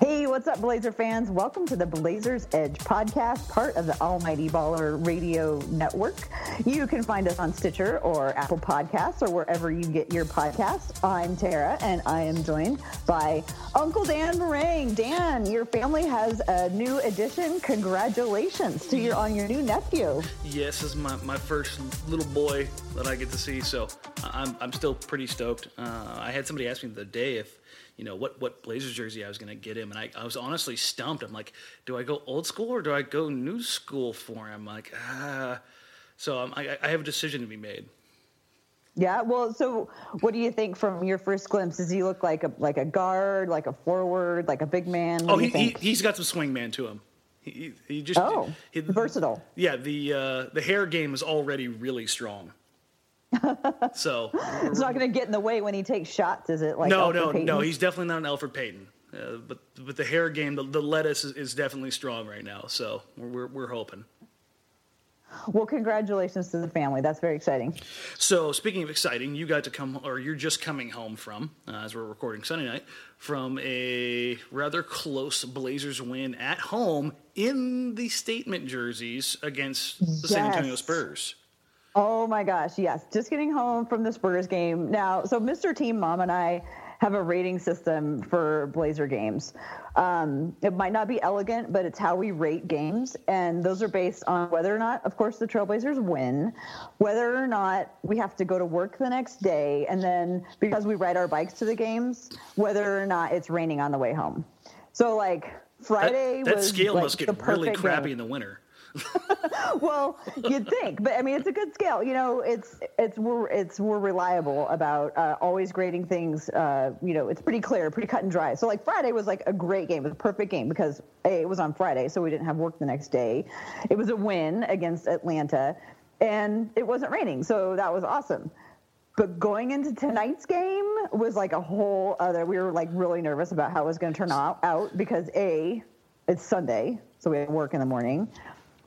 Hey, what's up, Blazer fans? Welcome to the Blazers Edge podcast, part of the Almighty Baller Radio Network. You can find us on Stitcher or Apple Podcasts or wherever you get your podcasts. I'm Tara, and I am joined by Uncle Dan Marang. Dan, your family has a new addition. Congratulations to your on your new nephew. Yes, this is my, my first little boy that I get to see, so I'm, I'm still pretty stoked. Uh, I had somebody ask me the day if you know what what Blazers jersey I was going to get him, and I, I was honestly stumped. I'm like, do I go old school or do I go new school for him? Like, ah. So um, I, I have a decision to be made. Yeah, well, so what do you think from your first glimpse? Does he look like a like a guard, like a forward, like a big man? What oh, he, he has got some swing man to him. He, he just oh he, versatile. Yeah, the uh, the hair game is already really strong. so it's not going to get in the way when he takes shots, is it? Like no, no, Payton? no. He's definitely not an Elfrid Payton. Uh, but but the hair game, the, the lettuce is, is, definitely strong right now. So we're we're hoping. Well, congratulations to the family. That's very exciting. So, speaking of exciting, you got to come, or you're just coming home from, uh, as we're recording Sunday night, from a rather close Blazers win at home in the statement jerseys against the yes. San Antonio Spurs. Oh my gosh, yes. Just getting home from the Spurs game. Now, so Mr. Team Mom and I have a rating system for Blazer games. Um, it might not be elegant, but it's how we rate games. And those are based on whether or not, of course, the Trailblazers win, whether or not we have to go to work the next day, and then because we ride our bikes to the games, whether or not it's raining on the way home. So, like, Friday that, that was. scale like must get really crappy game. in the winter. Well, you'd think, but I mean, it's a good scale. You know, it's it's we're it's we're reliable about uh, always grading things. Uh, you know, it's pretty clear, pretty cut and dry. So like Friday was like a great game, a perfect game because a it was on Friday, so we didn't have work the next day. It was a win against Atlanta, and it wasn't raining, so that was awesome. But going into tonight's game was like a whole other. We were like really nervous about how it was going to turn out, out because a it's Sunday, so we had work in the morning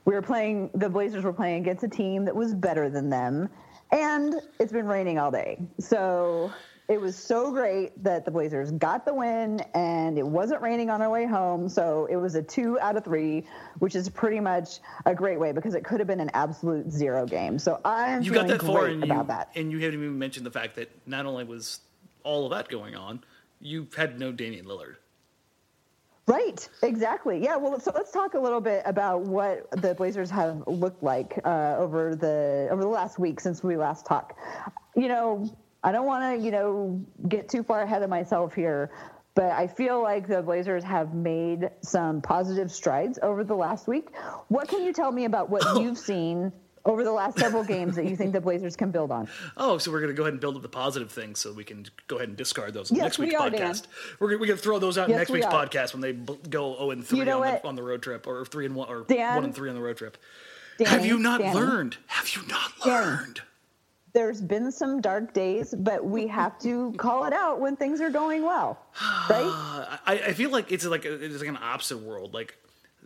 we were playing the blazers were playing against a team that was better than them and it's been raining all day. So it was so great that the blazers got the win and it wasn't raining on our way home so it was a two out of three which is pretty much a great way because it could have been an absolute zero game. So i'm you got that far and about you, that. and you haven't even mentioned the fact that not only was all of that going on you had no damian lillard Right, exactly. Yeah, well, so let's talk a little bit about what the Blazers have looked like uh, over the over the last week since we last talked. You know, I don't want to, you know, get too far ahead of myself here, but I feel like the Blazers have made some positive strides over the last week. What can you tell me about what you've seen over the last several games that you think the Blazers can build on? Oh, so we're going to go ahead and build up the positive things so we can go ahead and discard those yes, next week's are, podcast. Dan. We're going to throw those out yes, next week's are. podcast when they go 0 and 3 you know on, the, on, the, road trip or 3 and 1 or Dan, 1 and 3 on the road trip. Danny, Have you not Danny, learned? Have you not learned? There's been some dark days, but we have to call it out when things are going well, right? I, I feel like it's like a, it's like an opposite world. Like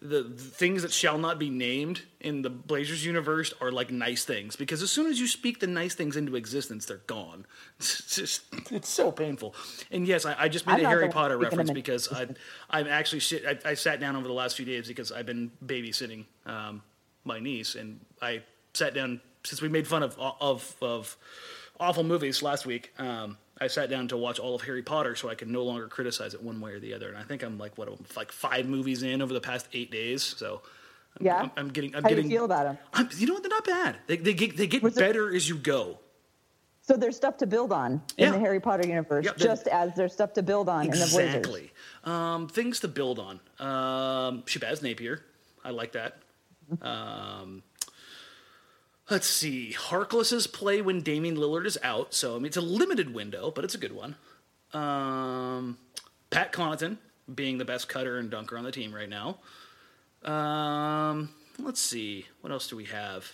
the, the, things that shall not be named in the Blazers universe are like nice things because as soon as you speak the nice things into existence, they're gone. It's just it's so painful. And yes, I, I just made I'm a Harry Potter reference because I I'm actually I, I, sat down over the last few days because I've been babysitting um, my niece and I sat down since we made fun of of of awful movies last week. Um, I sat down to watch all of Harry Potter so I could no longer criticize it one way or the other. And I think I'm like what like five movies in over the past eight days. So yeah, I'm, I'm getting. I'm How getting. do you feel about them? I'm, you know what? They're not bad. They they get they get better as you go. So there's stuff to build on in the Harry Potter universe, yep, just as there's stuff to build on exactly. in the Blazers. Exactly. Um, things to build on. Um, Shabazz Napier, I like that. Mm-hmm. Um, Let's see. Harkless's play when Damian Lillard is out. So, I mean, it's a limited window, but it's a good one. Um, Pat Connaughton being the best cutter and dunker on the team right now. Um, let's see. What else do we have?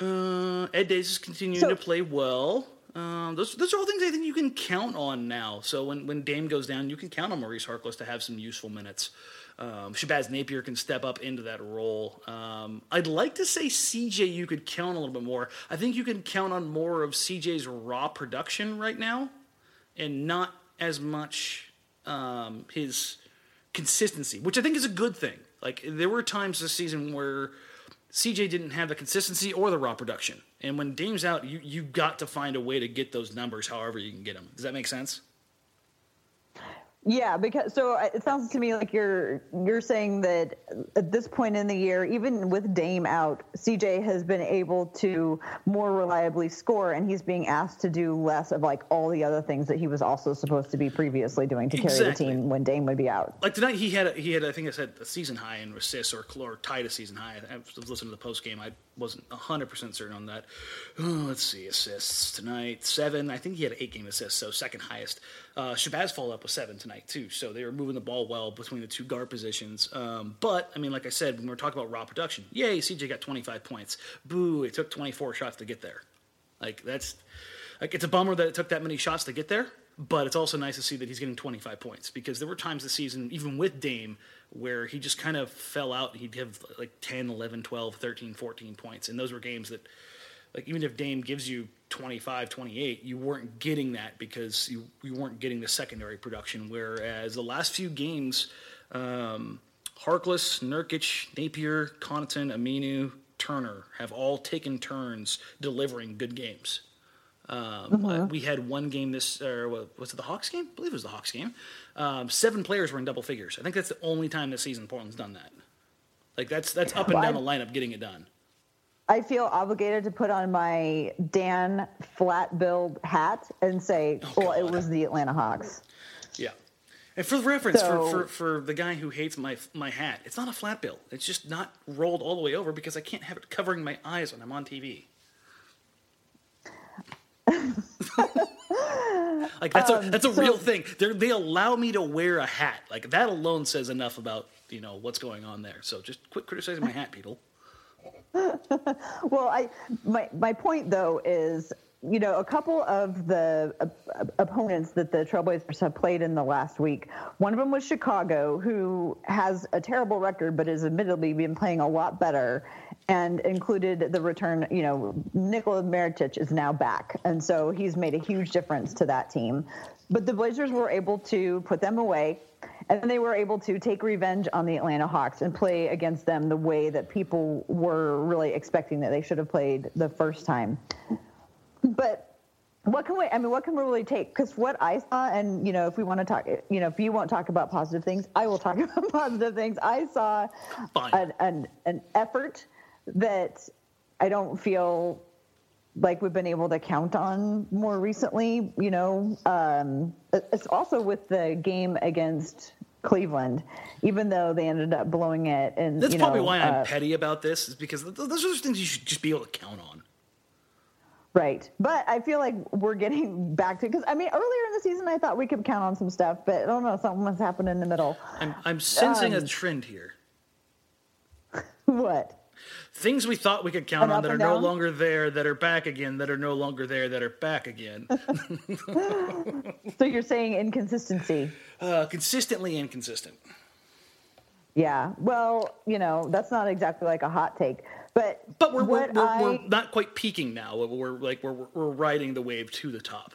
Uh, Ed Davis is continuing so, to play well. Um, those, those are all things I think you can count on now. So when, when Dame goes down, you can count on Maurice Harkless to have some useful minutes um, Shabazz Napier can step up into that role. Um, I'd like to say CJ, you could count a little bit more. I think you can count on more of CJ's raw production right now, and not as much um, his consistency, which I think is a good thing. Like there were times this season where CJ didn't have the consistency or the raw production, and when Dame's out, you you got to find a way to get those numbers, however you can get them. Does that make sense? Yeah, because so uh, it sounds to me like you're you're saying that at this point in the year, even with Dame out, CJ has been able to more reliably score, and he's being asked to do less of like all the other things that he was also supposed to be previously doing to carry Exactly. the team when Dame would be out. Like tonight, he had a, he had I think I said a season high in assists or, or tied a season high. I was listening to the post game. I wasn't hundred percent certain on that. Oh, let's see assists tonight seven. I think he had eight game assists, so second highest. Uh, Shabazz followed up with seven tonight too. So they were moving the ball well between the two guard positions. Um, but I mean, like I said, when we we're talking about raw production, yay, CJ got twenty five points. Boo, it took twenty four shots to get there. Like that's like it's a bummer that it took that many shots to get there, but it's also nice to see that he's getting 25 points because there were times this season even with Dame where he just kind of fell out. He'd have like 10, 11, 12, 13, 14 points and those were games that like even if Dame gives you 25, 28, you weren't getting that because you, you weren't getting the secondary production whereas the last few games um, Harkless, Nurkic, Napier, Connaughton, Aminu, Turner have all taken turns delivering good games. Um, uh, we had one game this, or what- was it the Hawks game? I believe it was the Hawks game. Um, seven players were in double figures. I think that's the only time this season Portland's done that. Like that's that's up and down the lineup getting it done. I feel obligated to put on my Dan flat billed hat and say, well, it was the Atlanta Hawks. Yeah. And for reference, So- for, for, for the guy who hates my my hat, it's not a flat bill. It's just not rolled all the way over because I can't have it covering my eyes when I'm on TV. like that's a that's a Um, so- real thing. They they allow me to wear a hat. Like that alone says enough about you know what's going on there. So just quit criticizing my hat, people. Well, I my my point though is, you know, a couple of the uh, opponents that the Trailblazers have played in the last week. One of them was Chicago, who has a terrible record, but has admittedly been playing a lot better, and included the return. You know, Nikola Mirotic is now back, and so he's made a huge difference to that team. But the Blazers were able to put them away. And then they were able to take revenge on the Atlanta Hawks and play against them the way that people were really expecting that they should have played the first time. But what can we? I mean, what can we really take? Because what I saw, and you know, if we want to talk, you know, if you won't talk about positive things, I will talk about positive things. I saw an, an an effort that I don't feel like we've been able to count on more recently. You know, um, it's also with the game against Cleveland, even though they ended up blowing it. And That's you know, probably why I'm uh, petty about this, is because those are the things you should just be able to count on. Right. But I feel like we're getting back to because I mean earlier in the season I thought we could count on some stuff, but I don't know, something must happen in the middle. I'm I'm sensing a Um, trend here. what? Things we thought we could count An on that are and no longer there, that are back again, that are no longer there, that are back again. So you're saying inconsistency. uh, consistently inconsistent. Yeah. Well, you know, that's not exactly like a hot take. But But we're we're, we're, I, we're not quite peaking now. We're like we're we're riding the wave to the top.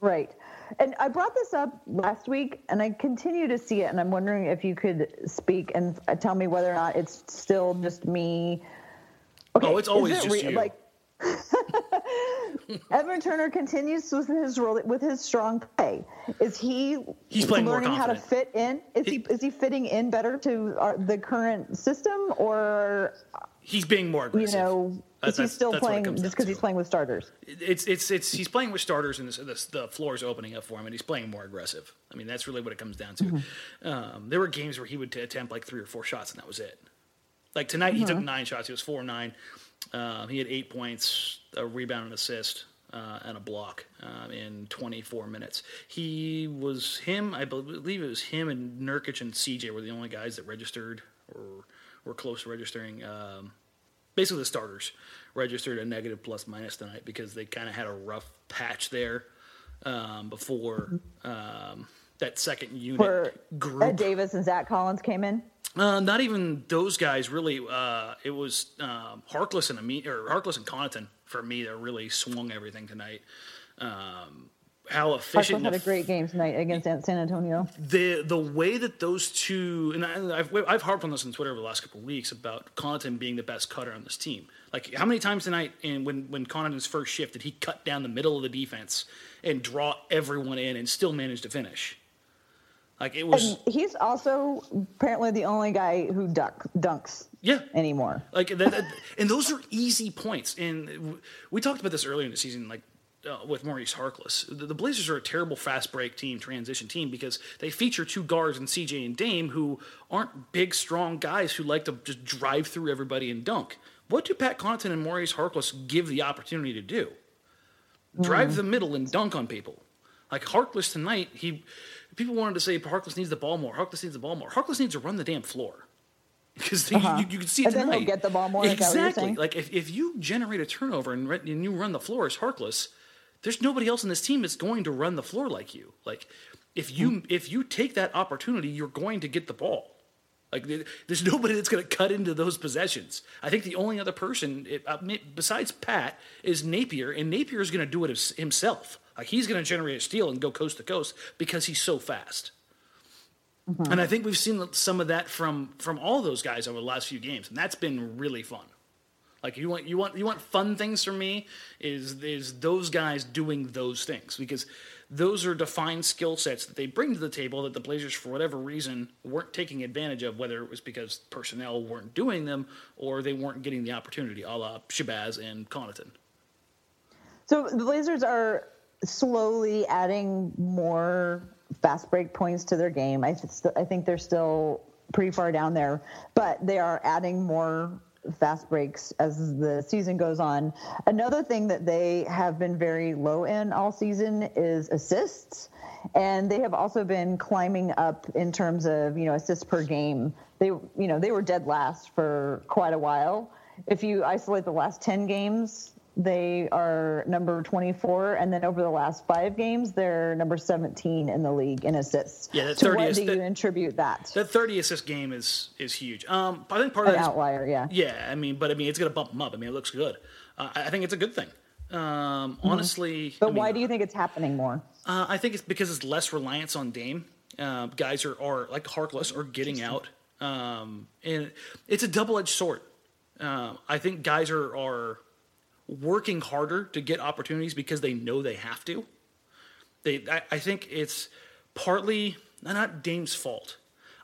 Right. And I brought this up last week, and I continue to see it, and I'm wondering if you could speak and uh, tell me whether or not it's still just me. Okay, Oh, it's always it just you. Like, Evan Turner continues with his role with his strong play. Is he He's playing more learning how to fit in? Is he, is he fitting in better to our, the current system, or He's being more you know, is he still playing just because he's playing with starters? It's it's it's he's playing with starters and this, this, the floor is opening up for him and he's playing more aggressive. I mean that's really what it comes down to. Mm-hmm. Um, there were games where he would t- attempt like three or four shots and that was it. Like tonight he Mm-hmm. took nine shots. He was four nine. Um, he had eight points, a rebound, and assist, uh, and a block um, in 24 minutes. He was him. I believe it was him and Nurkic and CJ were the only guys that registered or were close to registering. Um, basically the starters registered a negative plus minus tonight because they kind of had a rough patch there um, before um, that second unit Where Ed. Davis and Zach Collins came in. Uh, not even those guys really. Uh, it was um, Harkless and Ami- or Harkless and Connaughton for me that really swung everything tonight. Um, how efficient. Had a great game tonight against San Antonio. The the way that those two and I, I've I've harped on this on Twitter over the last couple of weeks about Connaughton being the best cutter on this team. Like how many times tonight, and when when Connaughton's first shift, did he cut down the middle of the defense and draw everyone in and still manage to finish? Like it was. And he's also apparently the only guy who duck dunks. Yeah. Anymore. Like that, and those are easy points. And we talked about this earlier in the season, like uh, with Maurice Harkless. The, the, Blazers are a terrible fast break team, transition team, because they feature two guards in CJ and Dame who aren't big, strong guys who like to just drive through everybody and dunk. What do Pat Connaughton and Maurice Harkless give the opportunity to do? Drive mm. the middle and dunk on people. Like Harkless tonight, he people wanted to say Harkless needs the ball more. Harkless needs the ball more. Harkless needs to run the damn floor because uh-huh. you, you, can see it and tonight. Then he'll get the ball more. Exactly. Like if, if you generate a turnover and, and you run the floor as Harkless, there's nobody else in this team that's going to run the floor like you. Like if you mm. if you take that opportunity, you're going to get the ball. Like there's nobody that's going to cut into those possessions. I think the only other person uh, besides Pat is Napier, and Napier is going to do it himself. Like he's going to generate a steal and go coast to coast because he's so fast. Mm-hmm. And I think we've seen some of that from from all those guys over the last few games, and that's been really fun. Like you want you want you want fun things from me is is those guys doing those things because those are defined skill sets that they bring to the table that the Blazers for whatever reason weren't taking advantage of, whether it was because personnel weren't doing them or they weren't getting the opportunity, a la Shabazz and Connaughton. So the Blazers are slowly adding more fast break points to their game. I, th- I think they're still pretty far down there, but they are adding more fast breaks as the season goes on. Another thing that they have been very low in all season is assists. And they have also been climbing up in terms of, you know, assists per game. They, you know, they were dead last for quite a while. If you isolate the last 10 games, they are number 24, and then over the last five games, they're number 17 in the league in assists. Yeah, that 30 what assist, do you attribute that? That 30 assist game is is huge. Um, I think part An of that outlier, yeah. Yeah, I mean, but I mean, it's going to bump them up. I mean, it looks good. Uh, I think it's a good thing. Um, mm-hmm. Honestly, but I mean, why do you think it's happening more? Uh, I think it's because it's less reliance on Dame. Uh, guys are, are like Harkless are getting out, um, and it's a double edged sword. Uh, I think guys are are working harder to get opportunities because they know they have to. They, I, I think it's partly not Dame's fault.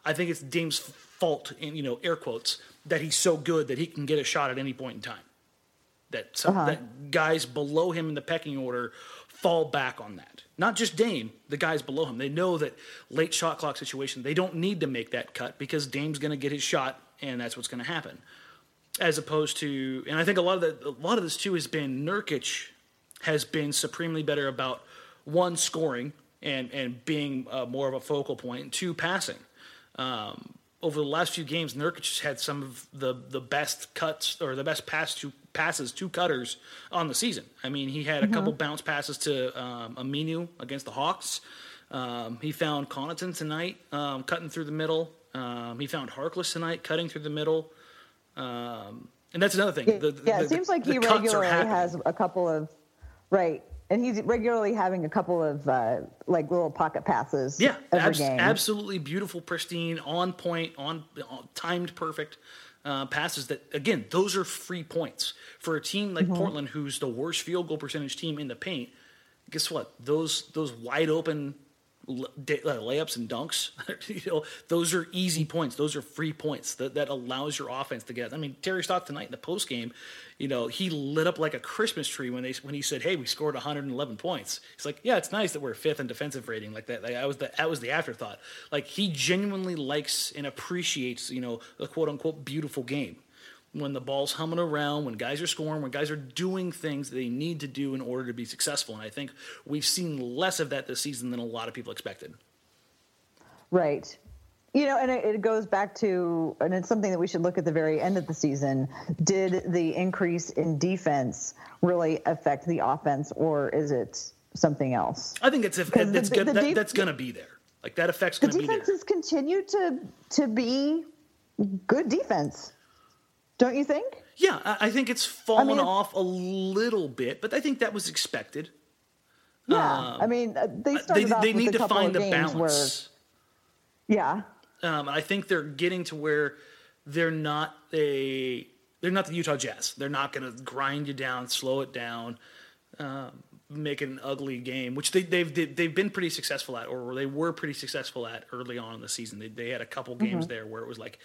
I think it's Dame's fault in you know air quotes that he's so good that he can get a shot at any point in time. That some, uh-huh. that guys below him in the pecking order fall back on that. Not just Dame, the guys below him. They know that late shot clock situation, they don't need to make that cut because Dame's going to get his shot and that's what's going to happen as opposed to, and I think a lot of the, a lot of this too has been Nurkic has been supremely better about one scoring and and being uh, more of a focal point, and two passing. Um, over the last few games, Nurkic has had some of the the best cuts or the best pass to passes to cutters on the season. I mean, he had a mm-hmm. couple bounce passes to um, Aminu against the Hawks. Um, he found Connaughton tonight, um, cutting through the middle. Um, he found Harkless tonight, cutting through the middle. Um, and that's another thing. The, yeah, the, it seems like he regularly has a couple of right, and he's regularly having a couple of uh, like little pocket passes. Yeah, abs- absolutely beautiful, pristine, on point, on, on timed, perfect. Uh, passes that again those are free points for a team like mm-hmm. Portland who's the worst field goal percentage team in the paint guess what those those wide open Uh, layups and dunks, you know, those are easy points. Those are free points that, that allows your offense to get. I mean, Terry Stotts tonight in the post game, you know, he lit up like a Christmas tree when they when he said, "Hey, we scored 111 points." He's like, "Yeah, it's nice that we're fifth in defensive rating like that." That was the that was the afterthought. Like he genuinely likes and appreciates, you know, a quote unquote beautiful game when the ball's humming around, when guys are scoring, when guys are doing things they need to do in order to be successful. And I think we've seen less of that this season than a lot of people expected. Right. You know, and it, it, goes back to, and it's something that we should look at the very end of the season. Did the increase in defense really affect the offense, or is it something else? I think it's if, it's the, good, the that, def- that's going to be there. Like that affect's going to be there. The defense has continued to to be good defense. Don't you think? Yeah, I think it's fallen I mean, off a little bit, but I think that was expected. Yeah, Um, I mean, uh, they they, off they with need a to couple find of the games balance. Where, yeah, Um, I think they're getting to where they're not a they're not the Utah Jazz. They're not going to grind you down, slow it down, um, make it an ugly game, which they, they've they- they've been pretty successful at, or they were pretty successful at early on in the season. They, they had a couple games there where it was like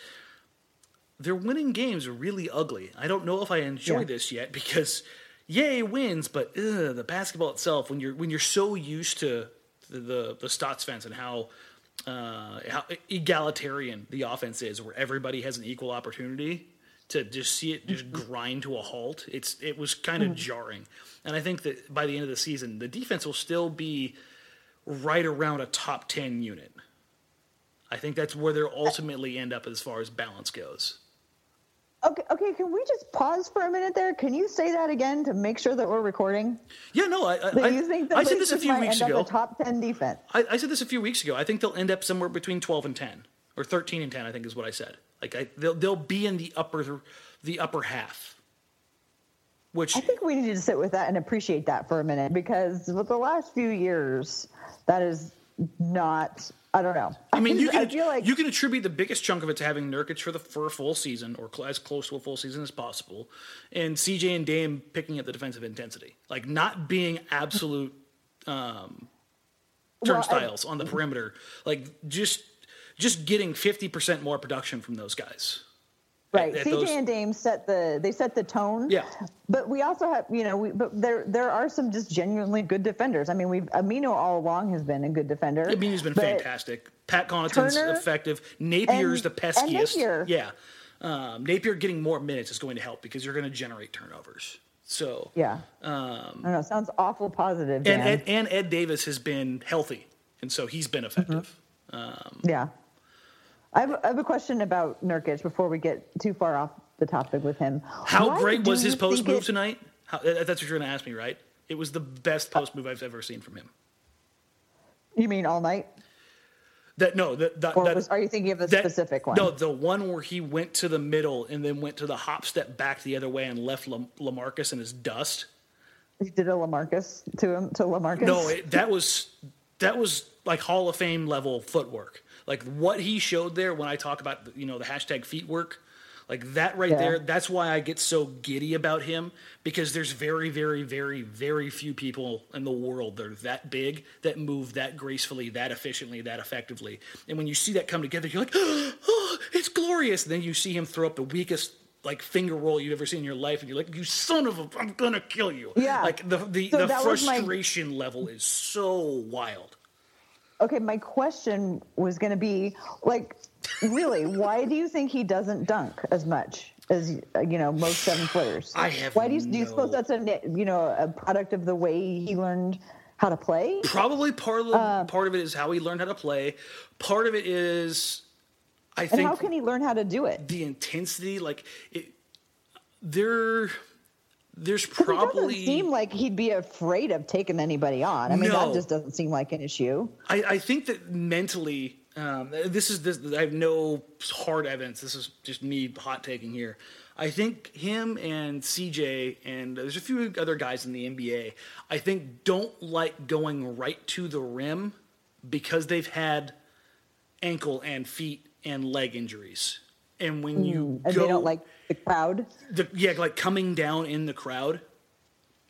they're winning games are really ugly. I don't know if I enjoy Yeah. this yet because yay wins, but ugh, the basketball itself when you're when you're so used to the the, the Stotts fence and how uh, how egalitarian the offense is, where everybody has an equal opportunity to just see it just grind to a halt. It's it was kind of jarring, and I think that by the end of the season, the defense will still be right around a top ten unit. I think that's where they'll ultimately end up as far as balance goes. Okay, okay. Can we just pause for a minute there? Can you say that again to make sure that we're recording? Yeah, no, I I, That you think the I said this a few weeks ago. top ten defense? I, I said this a few weeks ago. I think they'll end up somewhere between twelve and ten, or thirteen and ten. I think is what I said. Like I, they'll they'll be in the upper the upper half. Which I think we need to sit with that and appreciate that for a minute because with the last few years, that is not. I don't know. I mean, you I can feel like you can attribute the biggest chunk of it to having Nurkic for the for a full season or cl- as close to a full season as possible, and CJ and Dame picking up the defensive intensity, like not being absolute um, Well, I- on the perimeter, like just just getting fifty percent more production from those guys. Right. at CJ those- and Dame set the they set the tone. Yeah. But we also have, you know, we, but there there are some just genuinely good defenders. I mean, we've Aminu all along has been a good defender. Mean, he's been fantastic. Pat Connaughton's Turner effective. Napier's and- the and peskiest. Napier. Yeah. Um, Napier getting more minutes is going to help because you're going to generate turnovers. So Yeah. Um, I don't know. Sounds awful positive. And Ed, and Ed Davis has been healthy, and so he's been effective. Yeah. I have, I have a question about Nurkic before we get too far off the topic with him. How Why great was his post move it- tonight? How, uh, uh, that's what you're going to ask me, right? It was the best uh, post move I've ever seen from him. You mean all night? That no, that, that, that- was, are you thinking of a that- specific one? No, the one where he went to the middle and then went to the hop step back the other way and left Lam- LaMarcus in his dust. He did a LaMarcus to him to LaMarcus. No, it, that was that was like Hall of Fame level footwork. Like what he showed there when I talk about you know the hashtag feet work, like that right Yeah. there. That's why I get so giddy about him because there's very, very, very, very few people in the world that are that big that move that gracefully, that efficiently, that effectively. And when you see that come together, you're like, oh, it's glorious. And then you see him throw up the weakest. Like finger roll you've ever seen in your life, and you're like, "You son of a! I'm gonna kill you!" Yeah. like the the, So the was my- frustration level is so wild. Okay, my question was going to be like, really, why do you think he doesn't dunk as much as you know most seven footers? I have Why do you, do you suppose that's a you know a product of the way he learned how to play? Probably part of Uh, part of it is how he learned how to play. Part of it is, I think And think, how can he learn how to do it? the intensity. Like it, there, there's 'Cause It doesn't seem like he'd be afraid of taking anybody on. I mean, No. that just doesn't seem like an issue. I, I think that mentally, um, this is this. I have no hard evidence. This is just me hot taking here. I think him and CJ and there's a few other guys in the NBA. I think don't like going right to the rim because they've had ankle and feet and leg injuries. And when mm. you And go, they don't like the crowd. the, yeah, like coming down in the crowd.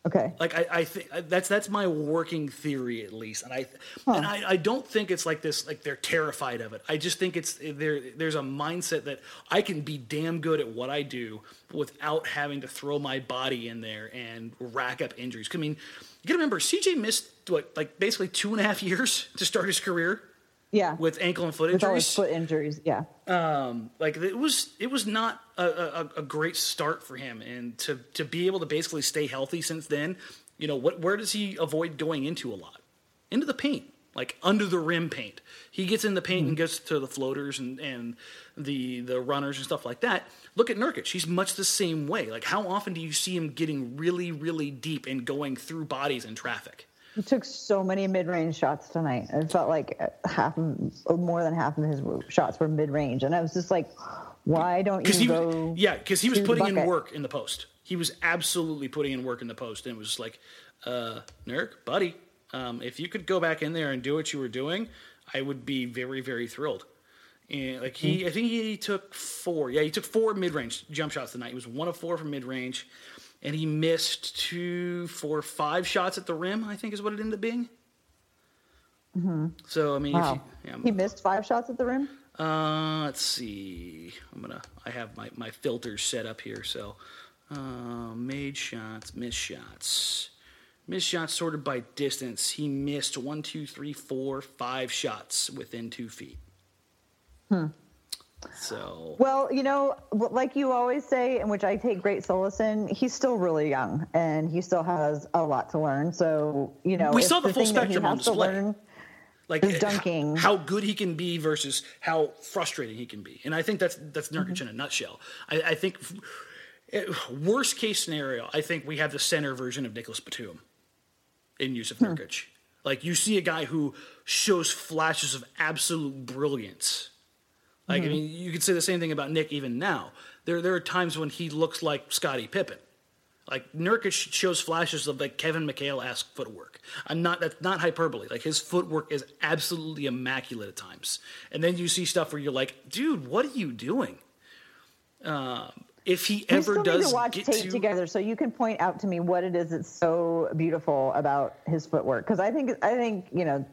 Okay. Like I, I think that's that's my working theory at least, and I and I, I don't think it's like this like they're terrified of it. I just think it's there. There's a mindset that I can be damn good at what I do without having to throw my body in there and rack up injuries. I mean, you gotta remember CJ missed what like basically two and a half years to start his career Yeah. with ankle and foot With all injuries? his foot injuries. Yeah. um, like it was it was not a, a, a great start for him. And to to be able to basically stay healthy since then you know what where does he avoid going into a lot? Into the paint like under the rim paint. He gets in the paint and gets to the floaters and and the the runners and stuff like that. Look at Nurkic. He's much the same way. Like how often do you see him getting really really deep and going through bodies in traffic He took so many mid-range shots tonight. It felt like half, of, more than half of his shots were mid-range, and I was just like, "Why don't you he go?" was, yeah because he was putting in work in the post he was absolutely putting in work in the post and it was just like uh Nurk buddy Um, if you could go back in there and do what you were doing, I would be very, very thrilled. And like he, I think he took four. Yeah, he took four mid-range jump shots tonight. He was one of four from mid-range, and he missed two, four, five shots at the rim. I think is what it ended up being. So I mean, if Wow. you, yeah, He missed five shots at the rim. uh, let's see. I'm gonna. I have my my filters set up here. So, uh, made shots, missed shots, missed shots sorted by distance. He missed one, two, three, four, five shots within two feet. Hmm. So Well, you know, like you always say, and which I take great solace in, he's still really young and he still has a lot to learn. So, you know, We saw the full thing that he spectrum on display. learn- like is dunking. how good he can be versus how frustrating he can be, and I think that's that's Nurkic Mm-hmm. in a nutshell. I, I think eh, worst case scenario, I think we have the center version of Nicolas Batum in Jusuf Hmm. Nurkic. Like you see a guy who shows flashes of absolute brilliance. Like Mm-hmm. I mean, you could say the same thing about Nick even now. There there are times when he looks like Scottie Pippen. Like Nurkic shows flashes of like Kevin McHale esque footwork. I'm not that's not hyperbole. Like his footwork is absolutely immaculate at times. And then you see stuff where you're like, dude, what are you doing? Um, if he We ever does need to watch get tape to, together so you can point out to me what it is that's so beautiful about his footwork. Because I think, I think, you know,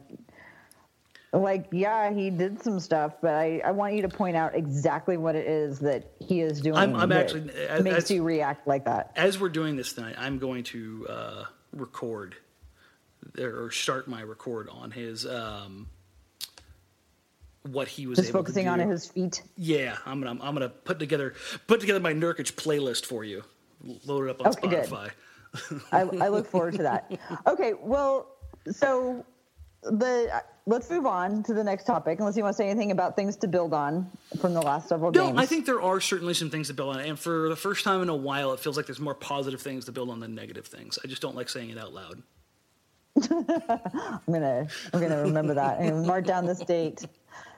like, yeah, he did some stuff, but I, I want you to point out exactly what it is that he is doing. I'm- I'm actually- as- makes as- you react like that. as we're doing this tonight, I'm going to uh, record or start my record on his um, what he was Just able focusing to on his feet. Yeah, I'm gonna I'm gonna put together put together my Nurkic playlist for you. Load it up on Okay. Spotify. I, I look forward to that. Okay, well, so the let's move on to the next topic. Unless you want to say anything about things to build on from the last several No, games. I think there are certainly some things to build on, and for the first time in a while, it feels like there's more positive things to build on than negative things. I just don't like saying it out loud. I'm gonna I'm gonna remember that and mark down this date,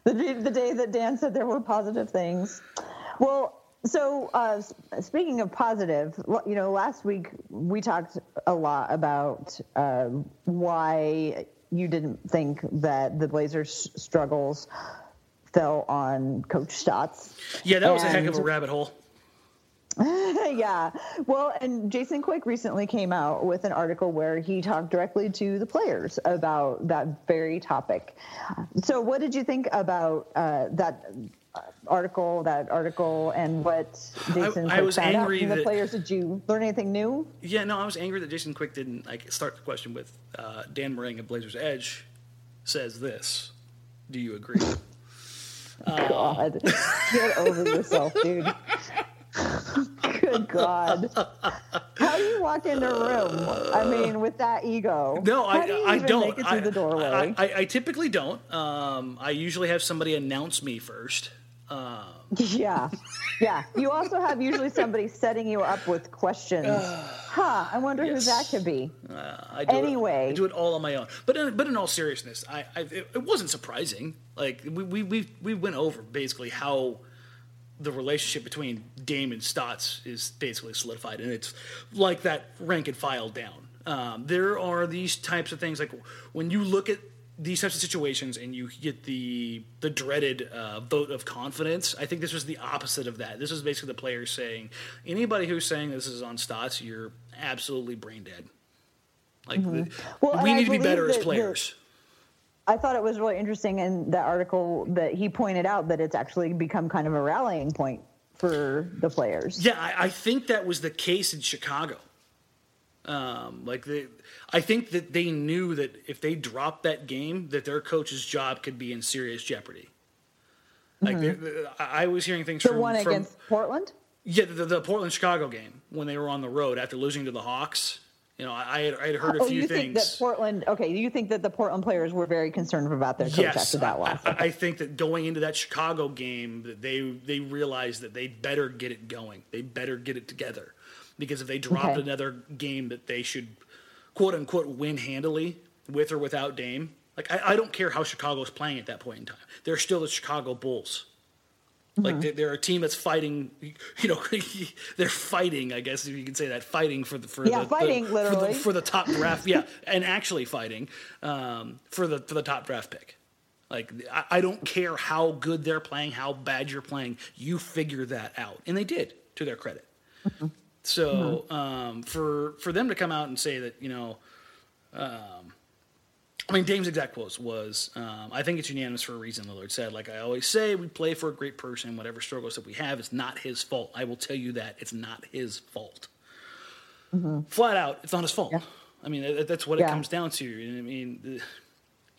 the day- the day that Dan said there were positive things. Well, so uh, speaking of positive, you know, last week we talked a lot about uh, why you didn't think that the Blazers' struggles fell on Coach Stotts. Yeah, that was a heck of a rabbit hole. yeah. Well, and Jason Quick recently came out with an article where he talked directly to the players about that very topic. So, what did you think about uh, that article? That article, and what Jason I Quick was found out angry from the players? Did you learn anything new? Yeah, no, I was angry that Jason Quick didn't like start the question with uh, Dan Marang of Blazers Edge says this. Do you agree? God, get over yourself, dude. Good God. How do you walk into a room? I mean, with that ego. No, I, do I don't. Make it through I, the doorway. I, I, I typically don't. Um, I usually have somebody announce me first. Um, Yeah, yeah. You also have usually somebody setting you up with questions. huh? I wonder Yes. who that could be. uh, I do Anyway. it, I do it all on my own. But in, but in all seriousness, I, I it, it wasn't surprising. Like we, we we we went over basically how the relationship between Dame and Stotts is basically solidified, and it's like that rank and file down. Um, there are these types of things like when you look at these types of situations and you get the the dreaded uh, vote of confidence. I think this was the opposite of that. This was basically the players saying, anybody who's saying this is on Stotts, you're absolutely brain dead. Like Well, we and I need to be better as that the- players. I thought it was really interesting in that article that he pointed out that it's actually become kind of a rallying point for the players. Yeah, I, I think that was the case in Chicago. Um, like they, I think that they knew that if they dropped that game, that their coach's job could be in serious jeopardy. Like they- they- I was hearing things Mm-hmm. The from, one from against Portland. yeah the, the Portland Chicago game when they were on the road after losing to the Hawks. You know, I, had, I had heard a Oh, few you things. think that Portland? Okay, you think that the Portland players were very concerned about their coach after that loss? I, I think that going into that Chicago game, that they they realized that they better get it going. They better get it together, because if they dropped Okay. another game that they should quote unquote win handily with or without Dame, like I, I don't care how Chicago's playing at that point in time. They're still the Chicago Bulls. Like they're, they're a team that's fighting, you know, they're fighting. I guess if you can say that, fighting for the for Yeah, the, fighting, the, literally. for the, for the top draft. Yeah, and actually fighting um, for the for the top draft pick. Like I, I don't care how good they're playing, how bad you're playing. You figure that out, and they did to their credit. So um, for for them to come out and say that you know, um, I mean, Dame's exact quotes was, um, "I think it's unanimous for a reason." Lillard said, "Like I always say, we play for a great person. Whatever struggles that we have, it's not his fault. I will tell you that it's not his fault. Flat out, it's not his fault. I mean, that, that's what it comes down to. I mean." The,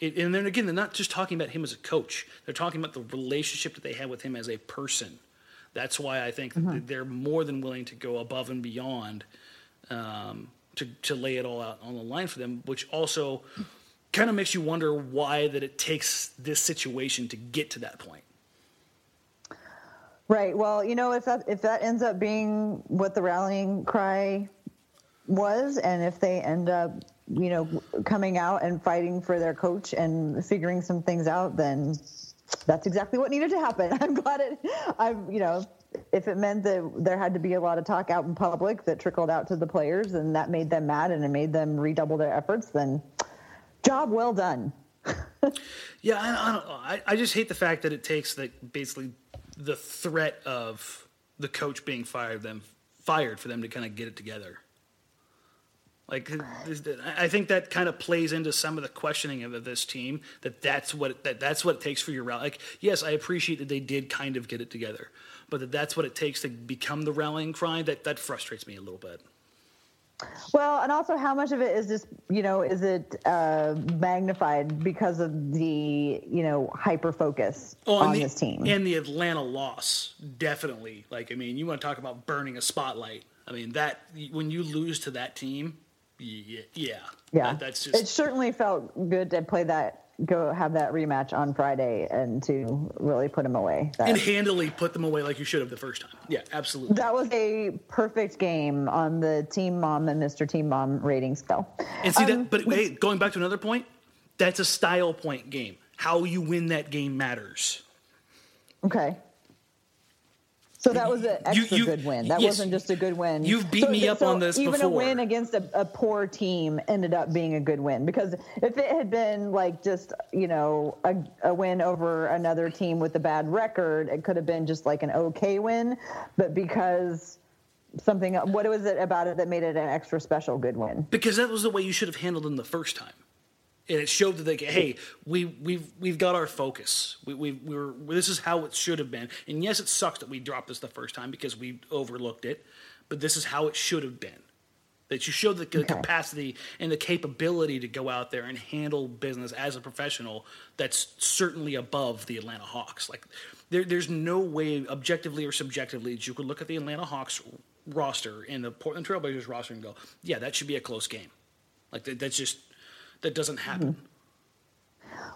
it, and then again, they're not just talking about him as a coach. They're talking about the relationship that they had with him as a person. That's why I think that they're more than willing to go above and beyond um, to to lay it all out on the line for them. Which also kind of makes you wonder why that it takes this situation to get to that point. Right. Well, you know, if that if that ends up being what the rallying cry was, and if they end up, you know, coming out and fighting for their coach and figuring some things out, then that's exactly what needed to happen. I'm glad it. I'm, you know, if it meant that there had to be a lot of talk out in public that trickled out to the players, and that made them mad and it made them redouble their efforts, then job well done. Yeah, I, I don't. I, just hate the fact that it takes like basically the threat of the coach being fired them fired for them to kind of get it together. Like I think that kind of plays into some of the questioning of this team that that's what that that's what it takes for your rally. Like yes, I appreciate that they did kind of get it together, but that that's what it takes to become the rallying cry. That that frustrates me a little bit. Well, and also how much of it is just, you know, is it uh, magnified because of the, you know, hyper focus Oh, on the, this team? And the Atlanta loss, definitely. Like, I mean, you want to talk about burning a spotlight. I mean, that when you lose to that team, yeah, yeah, yeah, that- that's just it certainly felt good to play that, go have that rematch on Friday and to really put him away. That, and handily put them away like you should have the first time. Yeah, absolutely. that was a perfect game on the Team Mom and Mr. Team Mom rating scale. And see Um, that, but hey, going back to another point, that's a style point game. How you win that game matters. Okay. So that was an You- extra you- good win. That yes. wasn't just a good win. You've beat So- me up so on this even before. a win against a, a poor team ended up being a good win because if it had been like just you know a, a win over another team with a bad record, it could have been just like an okay win. But because something, what was it about it that made it an extra special good win? because that was the way you should have handled them the first time. And it showed that they, hey, we we've we've got our focus. We we we were this is how it should have been. And yes, it sucks that we dropped this the first time because we overlooked it, but this is how it should have been. That you showed the Okay. capacity and the capability to go out there and handle business as a professional. That's certainly above the Atlanta Hawks. Like there, there's no way, objectively or subjectively, that you could look at the Atlanta Hawks roster and the Portland Trailblazers roster and go, yeah, that should be a close game. Like that, that's just that doesn't happen. Mm-hmm.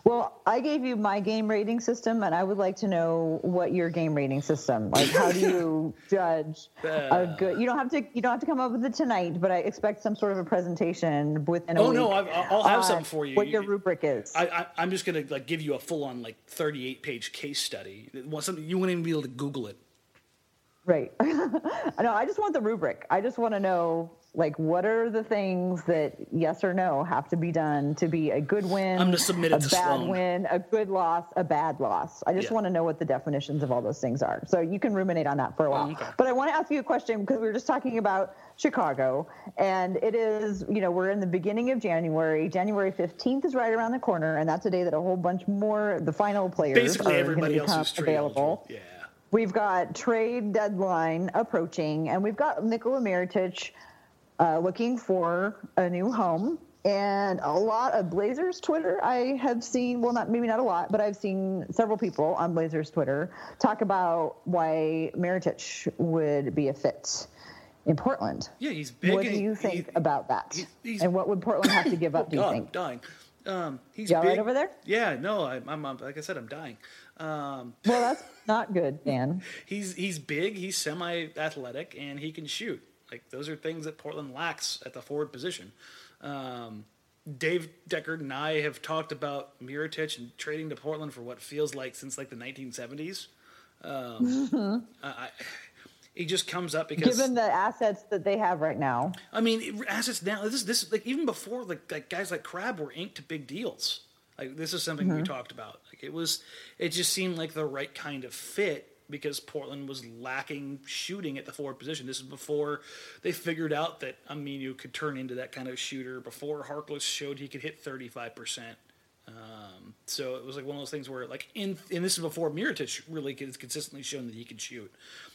Well, I gave you my game rating system, and I would like to know what your game rating system. Like, how do you judge a uh. good? You don't have to. You don't have to come up with it tonight, but I expect some sort of a presentation within a Oh no, I've, I'll have something for you. What your rubric is? I, I, I'm just gonna like give you a full on like 38 page case study. Something you wouldn't even be able to Google it. Right. no, I just want the rubric. I just want to know, like, what are the things that yes or no have to be done to be a good win, I'm gonna submit it a to bad Sloan. win, a good loss, a bad loss. I just Yeah. want to know what the definitions of all those things are. So you can ruminate on that for a while. okay. But I want to ask you a question because we were just talking about Chicago, and it is, you know, we're in the beginning of January. January 15th is right around the corner, and that's a day that a whole bunch more, the final players Basically, are everybody going to else is available. Yeah. We've got trade deadline approaching, and we've got Nikola Mirotic uh, looking for a new home. And a lot of Blazers Twitter, I have seen, well, not maybe not a lot, but I've seen several people on Blazers Twitter talk about why Mirotic would be a fit in Portland. Yeah, he's big. What do you think he- about that? he's- and what would Portland have to give up, Oh do you God, think? I'm dying. Um, he's You all big. right over there? Yeah, no, I, I'm, I'm like I said, I'm dying. Um, Well, that's not good, Dan. he's he's big, he's semi athletic, and he can shoot. Like those are things that Portland lacks at the forward position. Um, Dave Deckard and I have talked about Mirotic and trading to Portland for what feels like since like the 1970s. Um, I, I, he just comes up because Given the assets that they have right now, I mean, assets now. This this like even before like, like guys like Crabbe were inked to big deals. Like this is something we talked about. Like it was, it just seemed like the right kind of fit because Portland was lacking shooting at the forward position. This is before they figured out that Aminu could turn into that kind of shooter. Before Harkless showed he could hit thirty five percent. Um, so it was like one of those things where, like, in and this is before Mirotic really has consistently shown that he could shoot.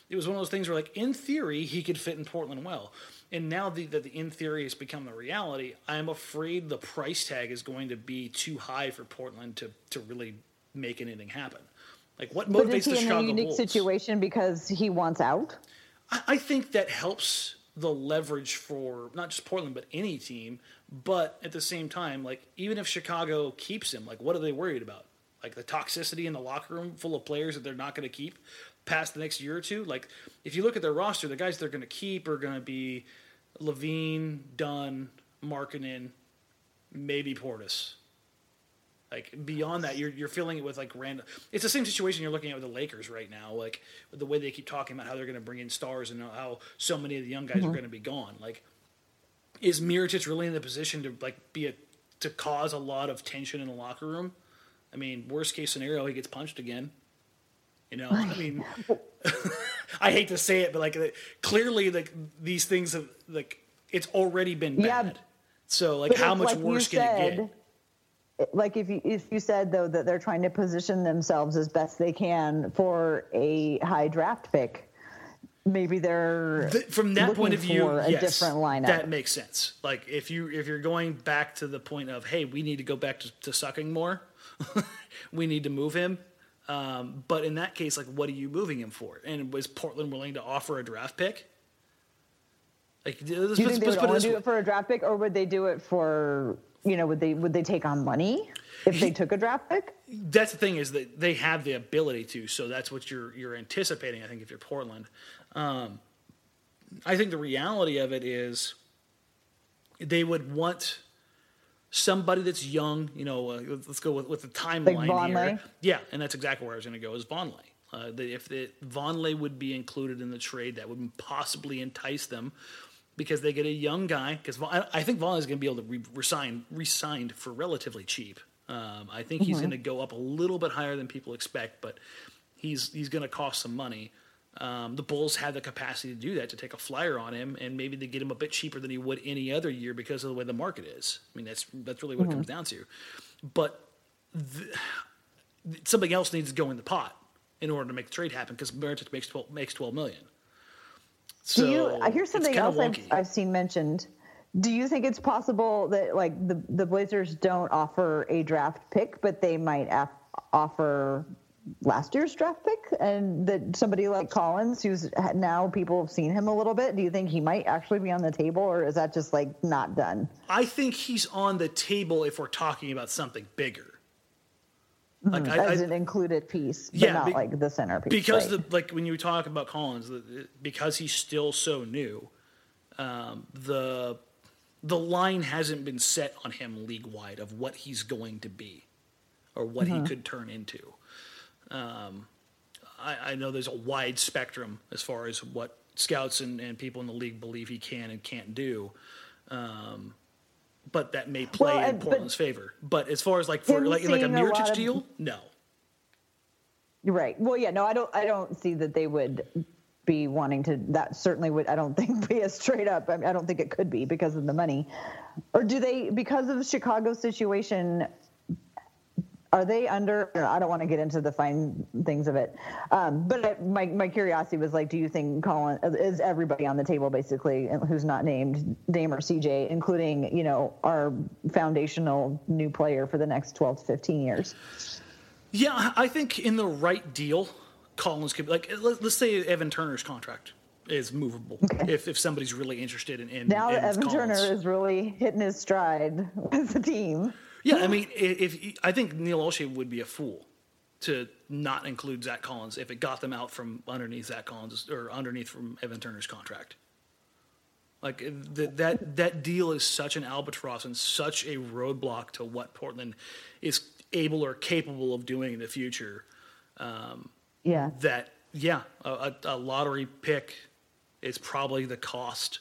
It was one of those things where, like, in theory, he could fit in Portland well. And now that the, the in theory has become the reality, I'm afraid the price tag is going to be too high for Portland to to really make anything happen. Like, what motivates but is he the in a unique Bulls? situation because he wants out? I, I think that helps the leverage for not just Portland but any team. But at the same time, like even if Chicago keeps him, like what are they worried about? Like the toxicity in the locker room full of players that they're not going to keep past the next year or two. Like if you look at their roster, the guys they're going to keep are going to be LaVine, Dunn, Markkanen, maybe Portis. Like beyond that, you're you're feeling it with like random. It's the same situation you're looking at with the Lakers right now. Like the way they keep talking about how they're going to bring in stars and how so many of the young guys are going to be gone. Like, is Mirotic really in the position to like be a to cause a lot of tension in the locker room? I mean, worst case scenario, he gets punched again. You know, I mean, I hate to say it, but like clearly, like these things have like it's already been Yeah, bad. So like, how much like worse can it get? Like if you if you said though that they're trying to position themselves as best they can for a high draft pick, maybe they're Th- from that point of view, a yes, different lineup. That makes sense. Like if you if you're going back to the point of hey, we need to go back to, to sucking more, we need to move him. Um, but in that case, like, what are you moving him for? And was Portland willing to offer a draft pick? Like, do you think they would only do way. it for a draft pick, or would they do it for you know would they would they take on money if they took a draft pick? that's the thing is that they have the ability to. So that's what you're you're anticipating. I think if you're Portland, um, I think the reality of it is they would want somebody that's young. You know, uh, let's go with, with the timeline Vonleh? here. Yeah, and that's exactly where I was going to go. Is Vonleh. Uh, if the Vonleh would be included in the trade, that would possibly entice them because they get a young guy. Because I, I think Vonleh is going to be able to re- resign re-signed for relatively cheap. Um, I think he's going to go up a little bit higher than people expect, but he's he's going to cost some money. Um, the Bulls have the capacity to do that, to take a flyer on him, and maybe they get him a bit cheaper than he would any other year because of the way the market is. I mean, that's that's really what it comes down to. But the, something else needs to go in the pot in order to make the trade happen because Mirotic makes twelve makes twelve million. So Do you? Here's something else I've. I've seen mentioned. Do you think it's possible that like the the Blazers don't offer a draft pick, but they might af- offer last year's draft pick, and that somebody like Collins, who's now people have seen him a little bit, do you think he might actually be on the table, or is that just like not done? I think he's on the table if we're talking about something bigger. Like I, As I, an included piece, but Yeah, not be- like the centerpiece. because right? the like when you talk about Collins, the, because he's still so new, um, the the line hasn't been set on him league wide of what he's going to be or what he could turn into. Um, I, I know there's a wide spectrum as far as what scouts and, and people in the league believe he can and can't do. Um, but that may play Well, in and- but- Portland's favor. But as far as like for like like a seeing a lot of- deal, no. You're right. Well, yeah, no, I don't. I don't see that they would be wanting to. That certainly would. I don't think be a straight up. I, mean, I don't think it could be because of the money, or do they? Because of Chicago's situation, are they under? I don't want to get into the fine things of it, um, but my my curiosity was like, do you think Colin is everybody on the table basically who's not named Dame or CJ, including you know our foundational new player for the next 12 to 15 years? Yeah, I think in the right deal, Collins could like let, us say Evan Turner's contract is movable if, if somebody's really interested in, in Now in that Evan Collins. Turner is really hitting his stride with the team. Yeah, I mean, i- if I think Neil Olshey would be a fool to not include Zach Collins if it got them out from underneath Zach Collins or underneath from Evan Turner's contract. Like the, that that deal is such an albatross and such a roadblock to what Portland is able or capable of doing in the future um, Yeah. that yeah, a, a lottery pick is probably the cost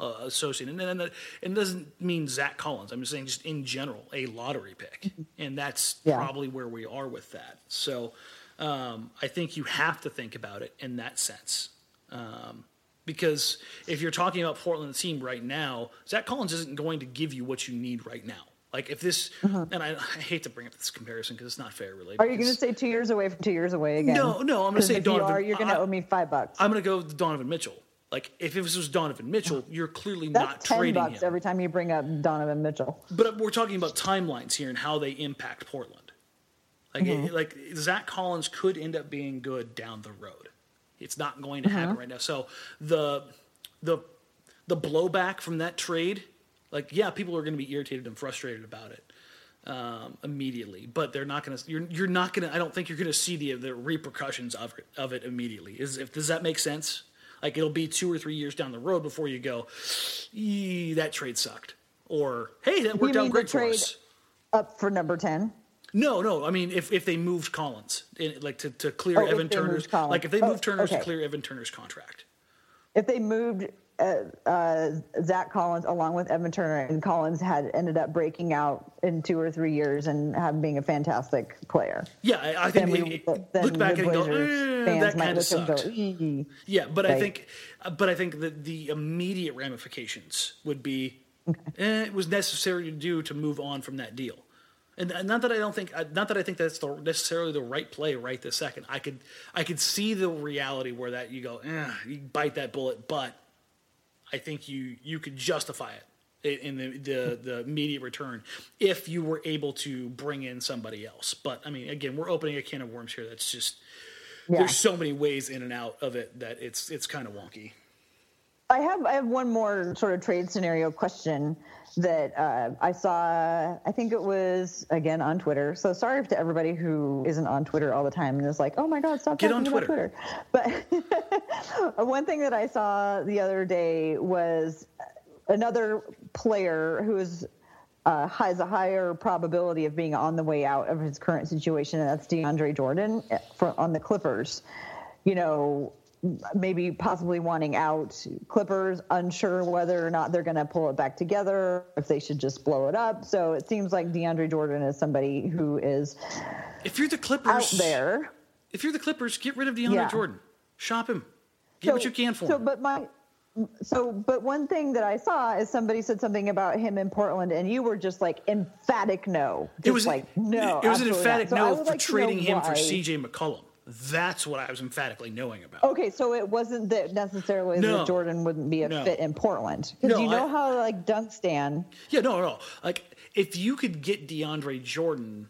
uh, associated. And, and, and it doesn't mean Zach Collins. I'm just saying, just in general, a lottery pick. And that's Yeah. probably where we are with that. So um, I think you have to think about it in that sense. Um, because if you're talking about Portland's team right now, Zach Collins isn't going to give you what you need right now. Like if this, and I, I hate to bring up this comparison because it's not fair, really. Uh-huh. Are you going to say two years away from two years away again? No, no, I'm going to say if you Donovan- are, you're going to owe me five bucks. I'm going to go with Donovan Mitchell. Like if this was Donovan Mitchell, you're clearly That's not ten trading bucks him. every time you bring up Donovan Mitchell. But we're talking about timelines here and how they impact Portland. Like, Mm-hmm. it- like Zach Collins could end up being good down the road. It's not going to Mm-hmm. happen right now. So the the the blowback from that trade, like yeah, people are going to be irritated and frustrated about it um, immediately, but they're not going to. You're you're not going to. I don't think you're going to see the the repercussions of it, of it immediately. Is if does that make sense? Like it'll be two or three years down the road before you go, that trade sucked, or hey, that worked out great for trade- us. Up for number 10. No, no. I mean, if, if they moved Collins, in, like to, to clear Oh, Evan Turner's, like if they Oh, moved Turner's to clear Evan Turner's contract. If they moved uh, uh, Zach Collins along with Evan Turner, and Collins had ended up breaking out in two or three years and have, being a fantastic player, Yeah, I, I think we it- look back and go, eh, that kind of look go, sucked. "Ee." Yeah, but I think, uh, but I think that the immediate ramifications would be, eh, it was necessary to do to move on from that deal. And and not that I don't think, uh, not that I think that's the, necessarily the right play right this second. I could, I could see the reality where that you go, eh, you bite that bullet, but I think you you could justify it in the, the the immediate return if you were able to bring in somebody else. But I mean, again, we're opening a can of worms here. That's just Yeah. there's so many ways in and out of it that it's it's kind of wonky. I have I have one more sort of trade scenario question that uh, I saw. I think it was again on Twitter. So sorry to everybody who isn't on Twitter all the time and is like, "Oh my God, stop Get talking on about Twitter." Twitter." But one thing that I saw the other day was another player who is uh, has a higher probability of being on the way out of his current situation, and that's DeAndre Jordan eh, for, on the Clippers. You know, maybe possibly wanting out. Clippers unsure whether or not they're going to pull it back together, if they should just blow it up. So it seems like DeAndre Jordan is somebody who is If you're the out Clippers, there. if you're the Clippers, get rid of DeAndre Yeah. Jordan, shop him, get what you can for so, him. but my, so, but one thing that I saw is somebody said something about him in Portland, and you were just like emphatic no. Just it was like no. It was an emphatic. So no for like trading him for. C.J. McCollum. That's what I was emphatically knowing about. Okay, so it wasn't that necessarily No. that Jordan wouldn't be a No. fit in Portland because No, you know I- how like Dunk Stan. Yeah, no, no. Like if you could get DeAndre Jordan,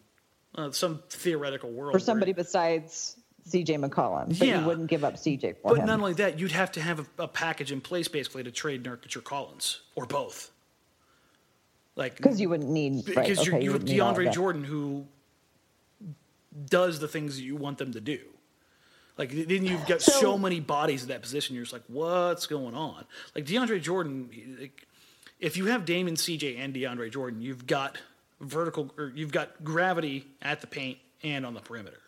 uh, some theoretical world for somebody where, besides CJ McCollum, but Yeah. you wouldn't give up CJ for but him. not only that, you'd have to have a, a package in place basically to trade Nurkic or Collins or both. Like because you wouldn't need right, because you're, okay, you have wouldn't need all of DeAndre. Jordan who does the things that you want them to do. Like then you've got so, So- many bodies in that position. You're just like, what's going on? Like DeAndre Jordan, like, if you have Damon, CJ, and DeAndre Jordan, you've got vertical or you've got gravity at the paint and on the perimeter.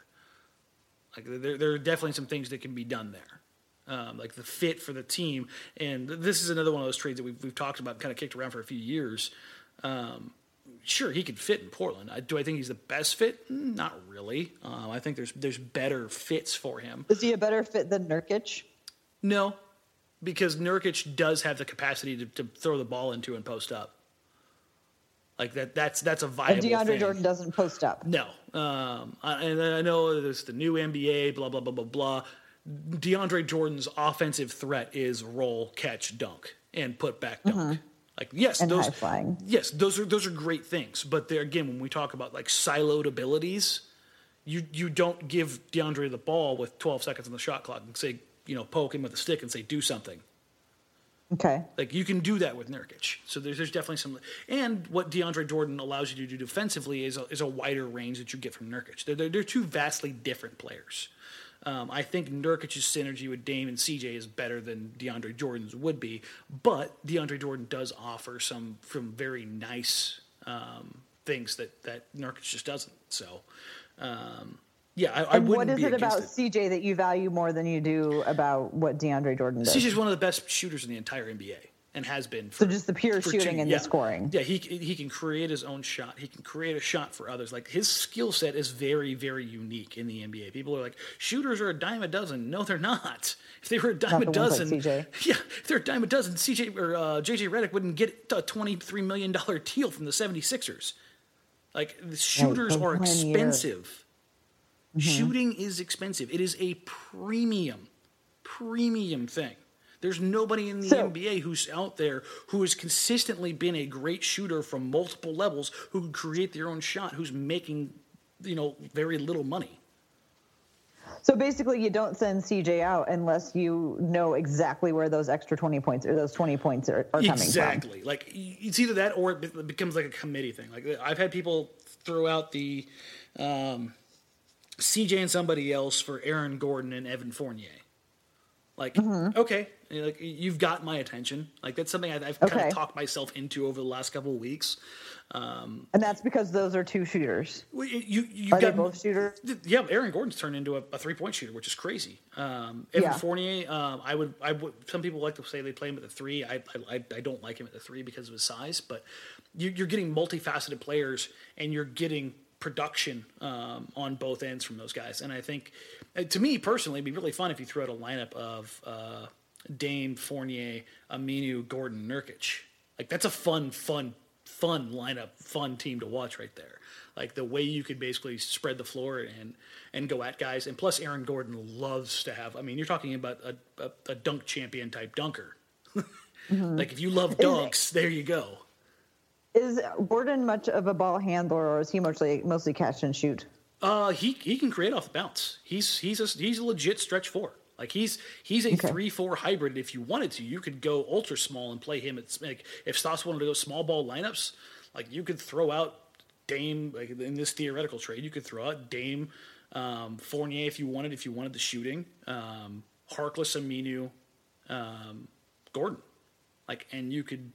Like there, there are definitely some things that can be done there. Um, like the fit for the team, and this is another one of those trades that we've, we've talked about, kind of kicked around for a few years. Um, sure, he could fit in Portland. I, do I think he's the best fit? Mm, Not really. Um, I think there's there's better fits for him. Is he a better fit than Nurkic? No, because Nurkic does have the capacity to, to throw the ball into and post up. Like that. That's that's a And viable DeAndre thing. Jordan doesn't post up. No, um, I, and I know there's the new NBA, blah blah blah blah blah. DeAndre Jordan's offensive threat is roll, catch, dunk, and put back dunk. Like yes. And those high flying. yes, those are those are great things. But there again, when we talk about like siloed abilities, you you don't give DeAndre the ball with 12 seconds on the shot clock and say you know poke him with a stick and say do something. Okay. Like you can do that with Nurkic. So there's, there's definitely some. And what DeAndre Jordan allows you to do defensively is a, is a wider range that you get from Nurkic. They're, they're, they're two vastly different players. Um, I think Nurkic's synergy with Dame and CJ is better than DeAndre Jordan's would be, but DeAndre Jordan does offer some some very nice um, things that that Nurkic just doesn't. So. Um, Yeah, I, I wouldn't what is it about it. CJ that you value more than you do about what DeAndre Jordan does? CJ's one of the best shooters in the entire NBA and has been. So just the pure shooting two- and yeah. the scoring. Yeah, he he can create his own shot. He can create a shot for others. Like his skill set is very very unique in the NBA. People are like shooters are a dime a dozen. No, they're not. If they were a dime Not a dozen, like yeah, if they're a dime a dozen, CJ or uh, JJ Redick wouldn't get a twenty three million dollar deal from the 76ers. Like the shooters for are expensive. Shooting is expensive. It is a premium, premium thing. There's nobody in the So- NBA who's out there who has consistently been a great shooter from multiple levels, who can create their own shot, who's making, you know, very little money. So basically, you don't send CJ out unless you know exactly where those extra 20 points or those 20 points are, are coming from. Exactly. Like it's either that or it becomes like a committee thing. Like I've had people throw out the um, CJ and somebody else for Aaron Gordon and Evan Fournier. Like Mm-hmm. okay, like you've got my attention. Like that's something I've, I've kind of talked myself into over the last couple of weeks. And that's because those are two shooters. Well, you you you've Are they got both shooters? Yeah, Aaron Gordon's turned into a, a three point shooter, which is crazy. Um, Evan Yeah. Fournier, um, I would, I would. Some people like to say they play him at the three. I, I, I- I don't like him at the three because of his size. But you, you're getting multifaceted players, and you're getting production um, on both ends from those guys. And I think, uh, to me personally, it'd be really fun if you threw out a lineup of uh, Dame, Fournier, Aminu, Gordon, Nurkic. Like that's a fun, fun, fun lineup, fun team to watch right there. Like the way you could basically spread the floor and and go at guys. And plus, Aaron Gordon loves to have. I mean, you're talking about a a, a dunk champion type dunker. Like if you love dunks, there you go. Is Gordon much of a ball handler, or is he mostly mostly catch and shoot? Uh, he he can create off the bounce. He's he's a he's a legit stretch four. Like he's he's a Okay. three four hybrid. If you wanted to, you could go ultra small and play him. It's like if Stotts wanted to go small ball lineups, like you could throw out Dame like in this theoretical trade. You could throw out Dame, um, Fournier if you wanted. If you wanted the shooting, um, Harkless, Aminu, um, Gordon, like, and you could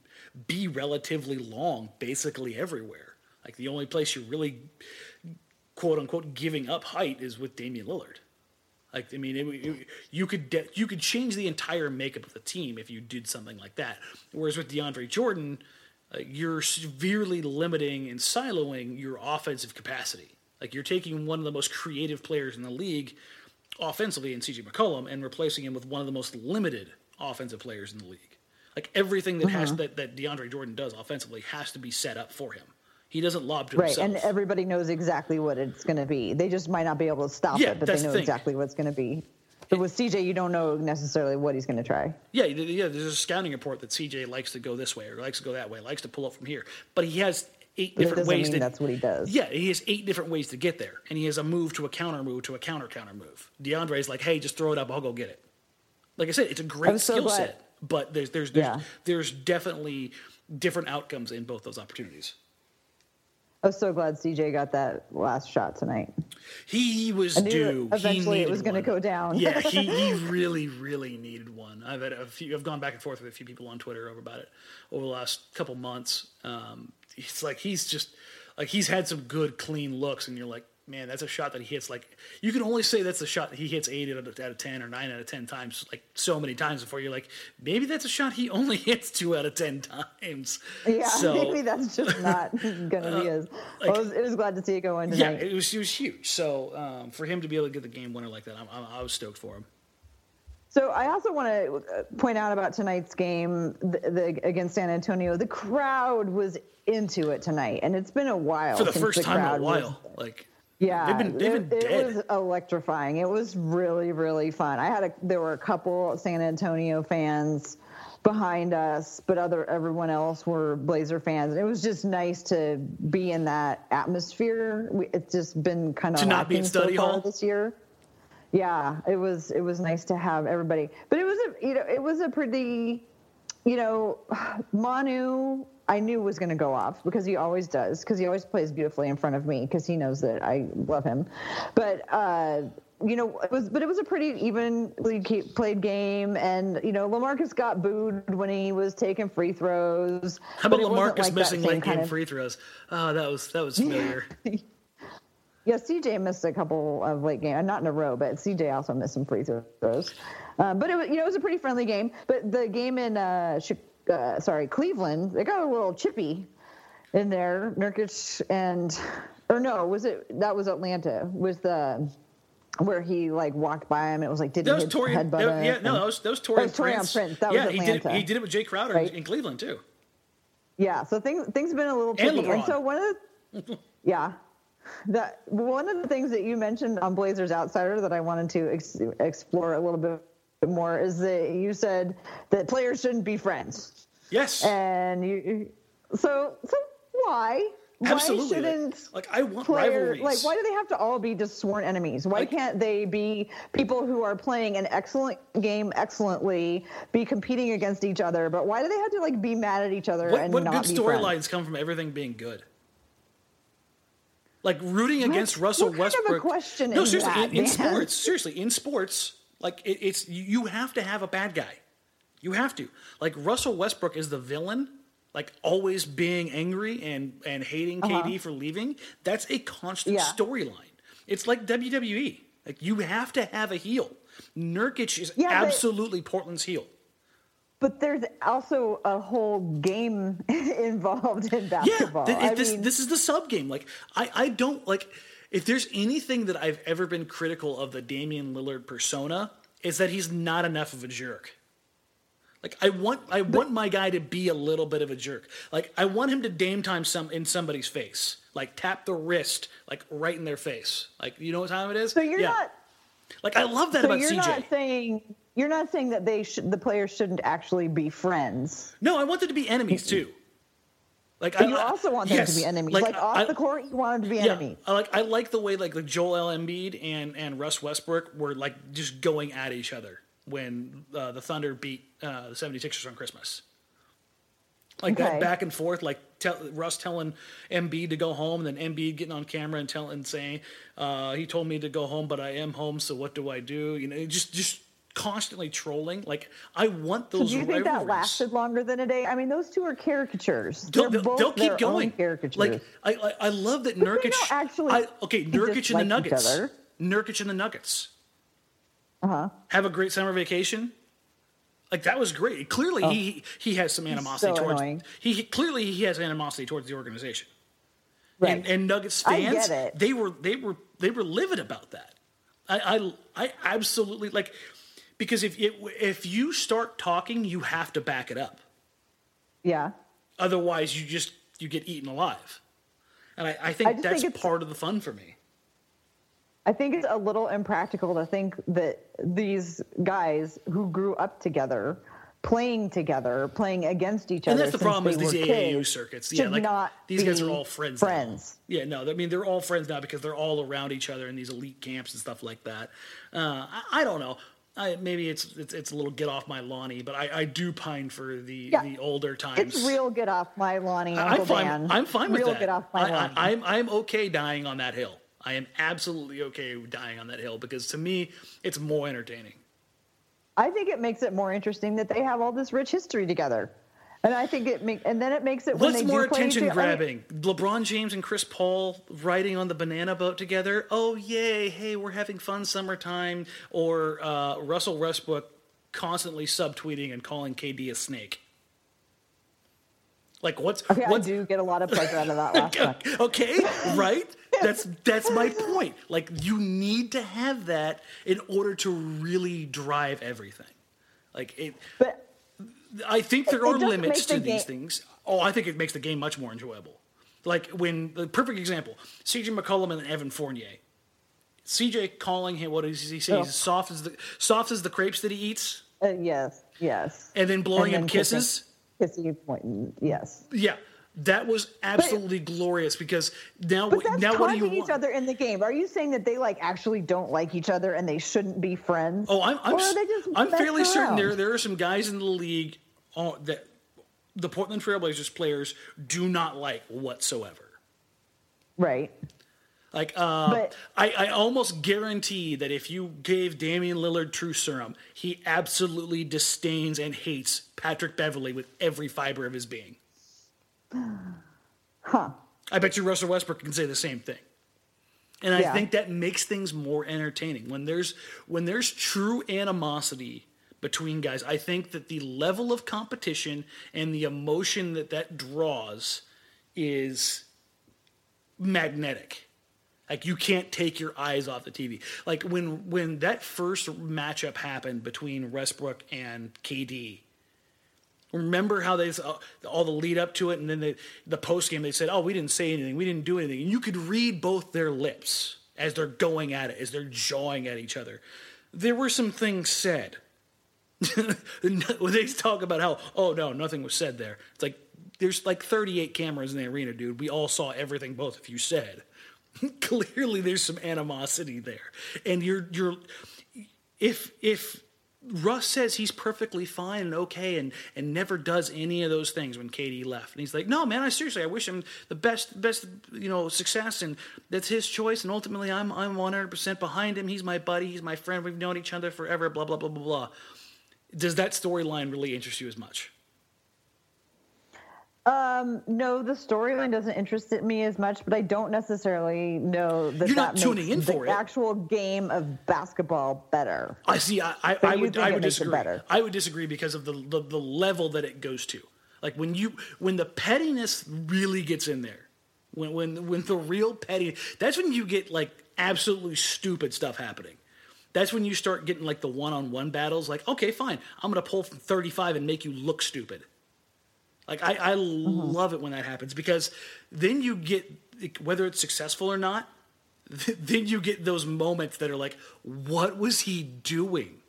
be relatively long basically everywhere. Like the only place you're really quote unquote giving up height is with Damian Lillard. Like I mean, it, it- you could de- you could change the entire makeup of the team if you did something like that. Whereas with DeAndre Jordan, uh, you're severely limiting and siloing your offensive capacity. Like you're taking one of the most creative players in the league offensively in CJ McCollum and replacing him with one of the most limited offensive players in the league. Like everything that has that, that DeAndre Jordan does offensively has to be set up for him. He doesn't lob to Right, himself. and everybody knows exactly what it's going to be. They just might not be able to stop Yeah, it, but they know thing. exactly what it's going to be. But with CJ, you don't know necessarily what he's going to try. Yeah, yeah. There's a scouting report that CJ likes to go this way or likes to go that way, likes to pull up from here, but he has eight But different ways to. that's what he does. Yeah, he has eight different ways to get there, and he has a move to a counter move to a counter counter move. DeAndre's like, hey, just throw it up, I'll go get it. Like I said, it's a great so skill glad- set, but there's there's there's, Yeah. there's definitely different outcomes in both those opportunities. I was so glad CJ got that last shot tonight. He was due. eventually it was going to go down. yeah, he, he really, really needed one. I've had a few. I've gone back and forth with a few people on Twitter over about it over the last couple months. Um, it's like he's just like he's had some good, clean looks, and you're like, man, that's a shot that he hits. Like you can only say that's a shot that he hits eight out of, out of ten or nine out of ten times, like so many times before you're like, maybe that's a shot he only hits two out of ten times. Yeah, so, maybe that's just not going to be his. I was, it was glad to see it go in yeah, it was it was huge. So um, for him to be able to get the game winner like that, I'm, I'm, I was stoked for him. So I also want to point out about tonight's game the, the, against San Antonio. The crowd was into it tonight, and it's been a while For the first the time in a crowd was- while, like yeah, they've been they've it, been it dead. was electrifying. It was really really fun. I had a there were a couple San Antonio fans behind us, but other everyone else were Blazer fans, and it was just nice to be in that atmosphere. We, it's just been kind of To not be in lacking so hall? this year. Yeah, it was it was nice to have everybody, but it was a you know it was a pretty you know Manu I knew was going to go off because he always does because he always plays beautifully in front of me because he knows that I love him, but. uh you know, it was, but it was a pretty evenly played game, and you know, LaMarcus got booed when he was taking free throws. How about LaMarcus like missing late game of- free throws? Oh, that was that was familiar. Yeah, CJ missed a couple of late games, not in a row, but CJ also missed some free throws. Uh, but it was, you know, it was a pretty friendly game. But the game in, uh, uh, sorry, Cleveland, they got a little chippy in there. Nurkic and, or no, was it that was Atlanta? Was the where he like walked by him? It was like did that he Taurean, headbutt that, Yeah, no, that was that was Taurean, Prince. Prince. That yeah, was he did. Atlanta. He did it with Jae Crowder Right. in Cleveland too. Yeah, so things things have been a little And tricky. And, LeBron. so one of the yeah, that one of the things that you mentioned on Blazers Outsider that I wanted to ex- explore a little bit more is that you said that players shouldn't be friends, Yes, and you so so why? absolutely. Why Like- shouldn't like, I want player rivalries. like why do they have to all be just sworn enemies why Like- can't they be people who are playing an excellent game excellently be competing against each other but why do they have to like be mad at each other what, and what not good storylines come from everything being good? Like rooting against Russell what kind of a Westbrook. question no, seriously, that, in, in sports, seriously, in sports, like it, it's you, have to have a bad guy. You have to. Like Russell Westbrook is the villain, like always being angry and and hating KD for leaving. That's a constant Uh-huh. Yeah. storyline. It's like WWE. Like you have to have a heel. Nurkic is Yeah, but- absolutely Portland's heel. But there's also a whole game involved in basketball. Yeah, th- this mean, this is the sub game. Like I I don't like if there's anything that I've ever been critical of the Damian Lillard persona is that he's not enough of a jerk. Like I want I want my guy to be a little bit of a jerk. Like I want him to dame time some in somebody's face. Like tap the wrist like right in their face. Like you know what time it is? so you're Yeah. not. like I love that So about you're CJ. not saying you're not saying that they should the players shouldn't actually be friends. no, I want them to be enemies too. Like But I you also want them yes, to be enemies. Like, off I- the court, you want them to be Yeah, enemies. I like I like the way like like Joel Embiid and and Russ Westbrook were like just going at each other when uh, the Thunder beat uh, the 76ers on Christmas. Like that back and forth, like tell, Russ telling Embiid to go home, and then Embiid getting on camera and telling saying, uh, "He told me to go home, but I am home. So what do I do?" You know, just just constantly trolling. Like I want So those. do you think that lasted longer than a day? I mean, those two are caricatures. They'll, They're they'll, both they'll keep going. Caricatures. Like I, I, I love that they Nurkic. don't actually I, okay, Nurkic and the Nuggets. Nurkic and the Nuggets uh huh. have a great summer vacation. Like that was great. Clearly, he he has some animosity Oh. so towards. annoying. He he- clearly he has animosity towards the organization. Right. And, and Nuggets fans, they were they were they were livid about that. I I, I absolutely like because if it, if you start talking, you have to back it up. yeah. Otherwise, you just you get eaten alive. And I, I think I that's think part of the fun for me. I think it's a little impractical to think that these guys who grew up together, playing together, playing against each And other, that's the problem is these AAU circuits. Yeah, like not these guys are all friends. now. Friends. Yeah, no, I mean they're all friends now because they're all around each other in these elite camps and stuff like that. Uh, I, I don't know. I, maybe it's, it's it's a little get off my lawny, but I, I do pine for the Yeah. the older times. It's real get off my Lonnie, Uncle I'm fine. Dan. I'm fine with real that. get off my Lonnie. I, I'm I'm okay dying on that hill. I am absolutely okay dying on that hill because to me it's more entertaining. I think it makes it more interesting that they have all this rich history together, and I think it make and then it makes it What's more attention other- I mean, grabbing? LeBron James and Chris Paul riding on the banana boat together? Oh, yay. Hey, we're having fun summertime. Or uh, Russell Westbrook constantly subtweeting and calling KD a snake. Like, what's. Okay, I do get a lot of pleasure out of that last one. okay, right? That's that's my point. Like you need to have that in order to really drive everything. Like it But I think there It- it are doesn't limits to the these things. Oh, I think it makes the game much more enjoyable. Like when the perfect example, CJ McCollum and Evan Fournier. CJ calling him what does he say? Oh. He's soft as the soft as the crepes that he eats, uh, yes, yes. and then blowing And him then kissing. kisses. Kissing pointing, yes. Yeah, that was absolutely glorious because now But that's now what do you each want? other in the game. Are you saying that they like actually don't like each other and they shouldn't be friends? Oh, I'm I'm, or are they just I'm fairly certain there there are some guys in the league uh, that the Portland Trailblazers players do not like whatsoever. right. Like, uh, But- I, I almost guarantee that if you gave Damian Lillard true serum, he absolutely disdains and hates Patrick Beverley with every fiber of his being. Huh. I bet you Russell Westbrook can say the same thing. And I Yeah. think that makes things more entertaining. When there's when there's true animosity between guys, I think that the level of competition and the emotion that that draws is magnetic. Like you can't take your eyes off the TV. Like when when that first matchup happened between Westbrook and KD. Remember how they uh, all the lead up to it, and then they, the post game they said, "Oh, we didn't say anything, we didn't do anything," and you could read both their lips as they're going at it, as they're jawing at each other. There were some things said. they talk about how, oh no, nothing was said there. It's like there's like 38 cameras in the arena, dude. We all saw everything both of you said. Clearly, there's some animosity there, and you're you're if if Russ says he's perfectly fine and okay and and never does any of those things when KD left. And he's like, "No, man, I seriously I wish him the best best, you know, success and that's his choice and ultimately I'm I'm 100% behind him. He's my buddy, he's my friend. We've known each other forever, blah blah blah blah blah." Does that storyline really interest you as much? Um, no, the storyline doesn't interest me as much, but I don't necessarily know that You're that not tuning makes in the it. actual game of basketball better. I see. I, I, I would. I would disagree. better? I would disagree because of the, the the level that it goes to. Like when you when the pettiness really gets in there, when when when the real petty, that's when you get like absolutely stupid stuff happening. That's when you start getting like the one on one battles. Like, okay, fine, I'm gonna pull from 35 and make you look stupid. Like I, I Mm-hmm. love it when that happens because then you get whether it's successful or not. Then you get those moments that are like, what was he doing?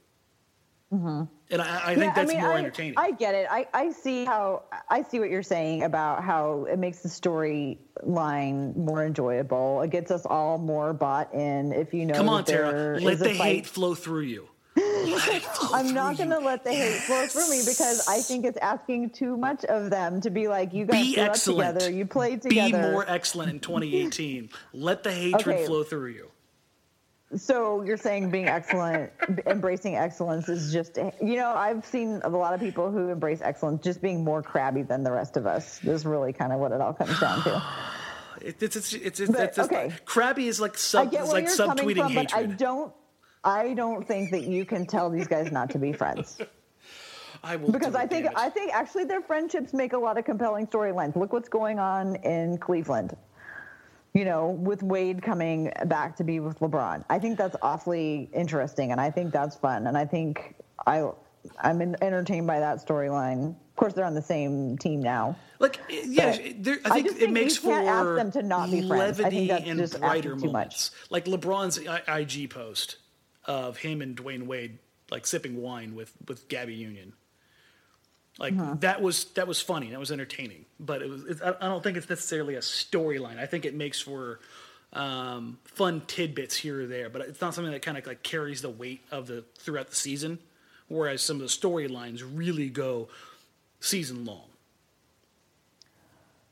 And I, I think Mm-hmm. Yeah, that's mean, more I, entertaining. I get it. I, I see how I see what you're saying about how it makes the storyline more enjoyable. It gets us all more bought in. If you know, Come on, Tara, let the hate flow through you. Let it flow I'm not going to let the hate flow through me because I think it's asking too much of them to be like, you guys Be excellent. together, you played together. Be more excellent in 2018. let the hatred Okay. flow through you. So you're saying being excellent, embracing excellence is just, you know, I've seen a lot of people who embrace excellence just being more crabby than the rest of us. This Is really kind of what it all comes down to. It, it's it's it's, it's, But, it's, it's okay. crabby is like sub is like subtweeting from, but I don't, I don't think that you can tell these guys not to be friends I, will because I think. I think actually their friendships make a lot of compelling storylines. Look what's going on in Cleveland. You know, with Wade coming back to be with LeBron. I think that's awfully interesting, and I think that's fun, and I think I I'm entertained by that storyline. Of course, they're on the same team now. Like, yeah, there, I I think just it think makes can't ask for them to not be friends. Levity and brighter moments. Like LeBron's IG post of him and Dwyane Wade like sipping wine with with Gabby Union. Like Uh-huh. that was that was funny. That was entertaining. But it was. It, I I don't think it's necessarily a storyline. I think it makes for um, fun tidbits here or there. But it's not something that kind of like carries the weight of the throughout the season. Whereas some of the storylines really go season long.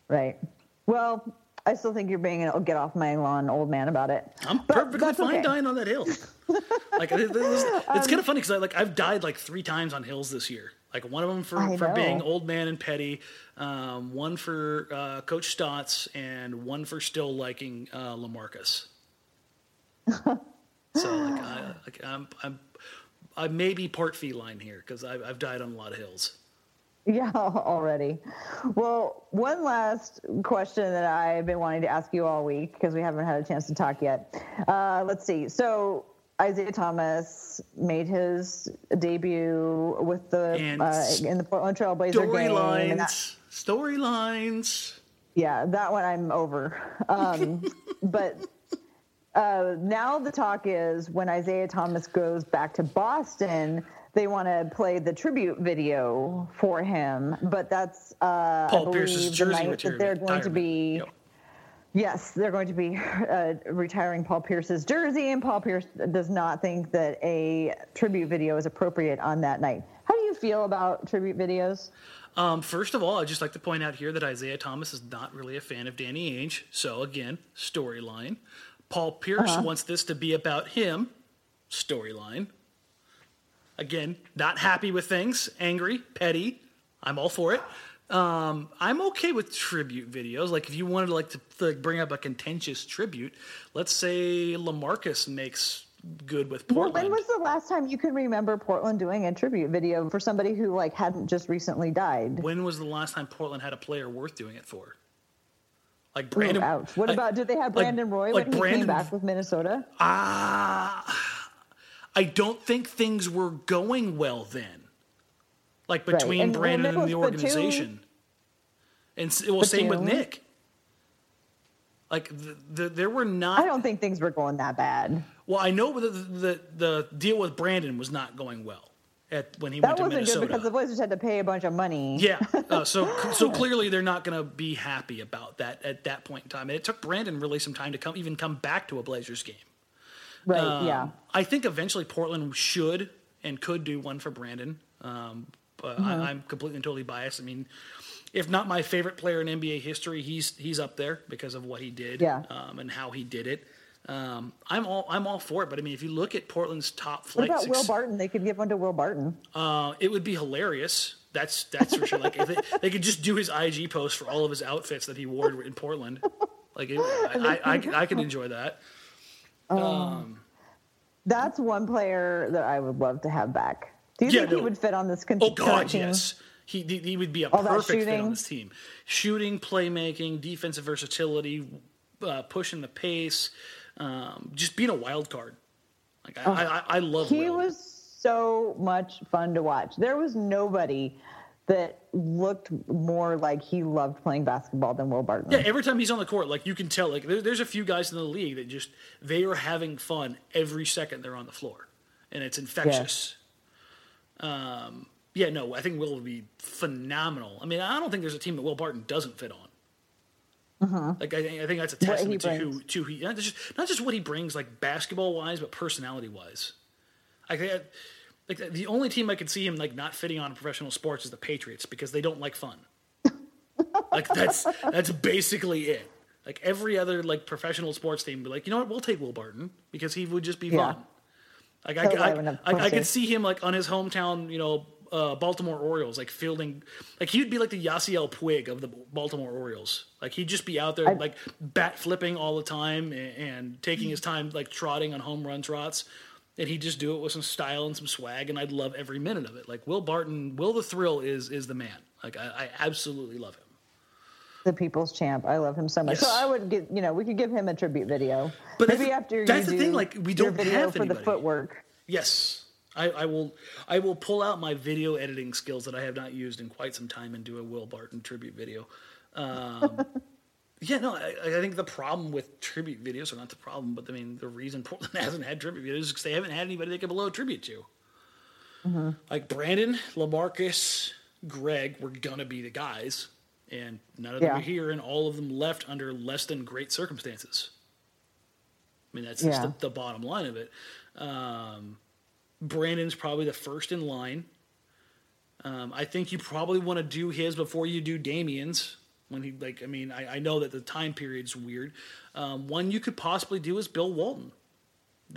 Right. Well, I still think you're being a get off my lawn old man about it. I'm But perfectly fine okay. dying on that hill. like it, it it's Um, kind of funny because I like I've died like three times on hills this year. Like one of them for, for being old man and petty, um, one for uh, Coach Stotts, and one for still liking uh, LaMarcus. so like, I, like I'm, I'm I may be part feline here because I've, I've died on a lot of hills. Yeah, already. Well, one last question that I've been wanting to ask you all week because we haven't had a chance to talk yet. Uh, let's see. So Isaiah Thomas made his debut with the uh, in the Portland Trailblazer game. Storylines, storylines. Yeah, that one I'm over. Um, but uh, now the talk is when Isaiah Thomas goes back to Boston, they want to play the tribute video for him. But that's uh, I Paul believe Pierce's the jersey night that they're going to be. Yep. Yes, they're going to be uh, retiring Paul Pierce's jersey, and Paul Pierce does not think that a tribute video is appropriate on that night. How do you feel about tribute videos? Um, first of all, I'd just like to point out here that Isaiah Thomas is not really a fan of Danny Ainge. So again, storyline. Paul Pierce Uh-huh. wants this to be about him. Storyline. Again, not happy with things, angry, petty. I'm all for it. Um, I'm okay with tribute videos. Like if you wanted like to, to bring up a contentious tribute, let's say LaMarcus makes good with Well, Portland. when was the last time you can remember Portland doing a tribute video for somebody who like hadn't just recently died? When was the last time Portland had a player worth doing it for? Like Ooh, Brandon. ouch. What like- about did they have like- Brandon Roy like when he Brandon- came back with Minnesota? Ah, I don't think things were going well then. Like Right. between And- Brandon and the Nicolas Batum- organization, and s- well, same with Nick. Like the, the, there were not. I don't think things were going that bad. Well, I know the, the the deal with Brandon was not going well at when he That went to Minnesota. That wasn't good because the Blazers had to pay a bunch of money. Yeah. Uh, so so clearly they're not going to be happy about that at that point in time. And it took Brandon really some time to come even come back to a Blazers game. Right. Um, yeah. I think eventually Portland should and could do one for Brandon. Um, but Mm-hmm. I, I'm completely and totally biased. I mean, if not my favorite player in NBA history, he's he's up there because of what he did Yeah. um, and how he did it. Um, I'm all I'm all for it. But I mean, if you look at Portland's top flight, What about suc- Will Barton? They could give one to Will Barton. uh, it would be hilarious. That's that's for sure. Like if they, they could just do his IG post for all of his outfits that he wore in Portland. Like it, I, I, I, I could enjoy that. Um, That's one player that I would love to have back. Do you Yeah, think he would fit on this con- Oh God, team? yes. He, he he would be a All perfect fit on this team. Shooting, playmaking, defensive versatility, uh, pushing the pace, um, just being a wild card. Like I, I, I love. He Will. was so much fun to watch. There was nobody that looked more like he loved playing basketball than Will Barton. Yeah, every time he's on the court, like you can tell, like there, there's a few guys in the league that just they are having fun every second they're on the floor, and it's infectious. Um, yeah, no, I think Will would be phenomenal. I mean, I don't think there's a team that Will Barton doesn't fit on. Like I, think- I think that's a testament to who to he not just not just what he brings, like basketball wise, but personality wise. I think like the only team I could see him like not fitting on in professional sports is the Patriots because they don't like fun. like that's that's basically it. Like every other like professional sports team, would be like you know what, we'll take Will Barton because he would just be Yeah. fun. Like He'll I, I, I, I could see him like on his hometown, you know, uh, Baltimore Orioles, like fielding, like he'd be like the Yasiel Puig of the Baltimore Orioles. Like he'd just be out there I- like bat flipping all the time and, and taking his time like trotting on home run trots. And he'd just do it with some style and some swag, and I'd love every minute of it. Like Will Barton, Will the Thrill is is the man. Like I, I absolutely love him. The people's champ. I love him so much. So I would get, you know, we could give him a tribute video. But maybe that's- after that's you the do thing, like, we don't video have for the footwork. Yes, I, I will. I will pull out my video editing skills that I have not used in quite some time and do a Will Barton tribute video. Um, yeah, no, I, I think the problem with tribute videos, or not the problem, but I mean the reason Portland hasn't had tribute videos is because they haven't had anybody they can blow a tribute to. Like Brandon, LaMarcus, Greg were gonna be the guys, and none of them Yeah. are here, and all of them left under less than great circumstances. I mean, that's Yeah. the, the bottom line of it. Um, Brandon's probably the first in line. Um, I think you probably want to do his before you do Damian's. When he like, I mean, I, I know that the time period's weird. Um, one you could possibly do is Bill Walton,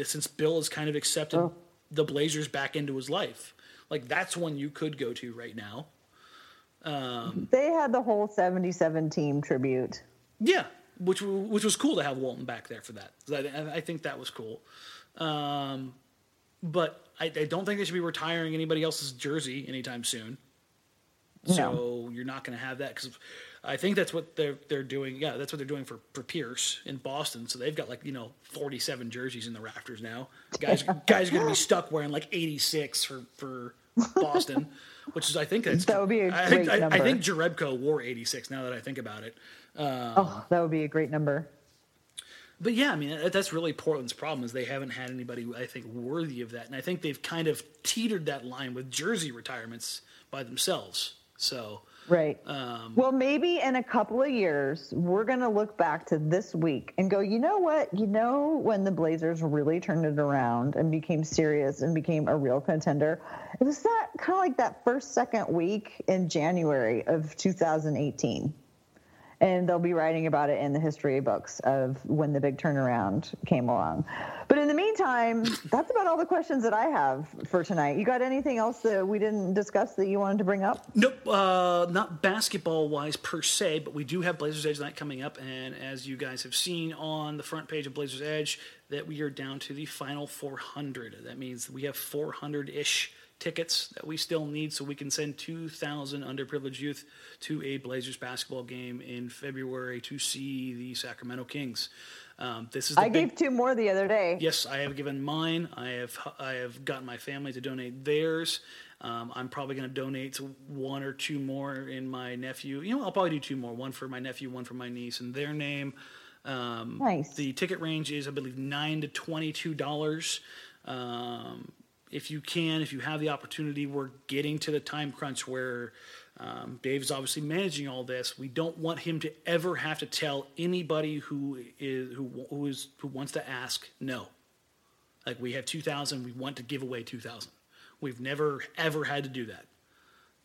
since Bill has kind of accepted Oh. the Blazers back into his life. Like that's one you could go to right now. They had the whole 77 team tribute. Yeah, which which was cool to have Walton back there for that. I, I think that was cool. Um, but I, I don't think they should be retiring anybody else's jersey anytime soon. So you're not going to have that because I think that's what they're they're doing. Yeah, that's what they're doing for for Pierce in Boston. So they've got like you know 47 jerseys in the rafters now. Guys guys are going to be stuck wearing like 86 for for Boston, which is I think that's That would be a I think great I, I think Jerebko wore 86. Now that I think about it. Um, oh, that would be a great number. But yeah, I mean that- that's really Portland's problem is they haven't had anybody I think worthy of that, and I think they've kind of teetered that line with jersey retirements by themselves. So Right. Um, well, maybe in a couple of years, we're going to look back to this week and go, you know what? You know, when the Blazers really turned it around and became serious and became a real contender, it was that kind of like that first, second week in January of 2018. And they'll be writing about it in the history books of when the big turnaround came along. But in the meantime, that's about all the questions that I have for tonight. You got anything else that we didn't discuss that you wanted to bring up? Nope, uh, not basketball wise per se, but we do have Blazers Edge night coming up, and as you guys have seen on the front page of Blazers Edge, that we are down to the final 400. That means we have 400 ish tickets that we still need so we can send 2,000 underprivileged youth to a Blazers basketball game in February to see the Sacramento Kings. Um, this is I big, gave two more the other day. Yes, I have given mine. I have I have gotten my family to donate theirs. Um, I'm probably going to donate one or two more in my nephew. You know, I'll probably do two more. One for my nephew, one for my niece, in their name. Um, nice. The ticket range is, I believe, nine to twenty-two dollars. Um, if you can, if you have the opportunity, we're getting to the time crunch where um, Dave's obviously managing all this. We don't want him to ever have to tell anybody who is who who is who wants to ask no. Like we have two thousand, we want to give away two thousand. We've never ever had to do that.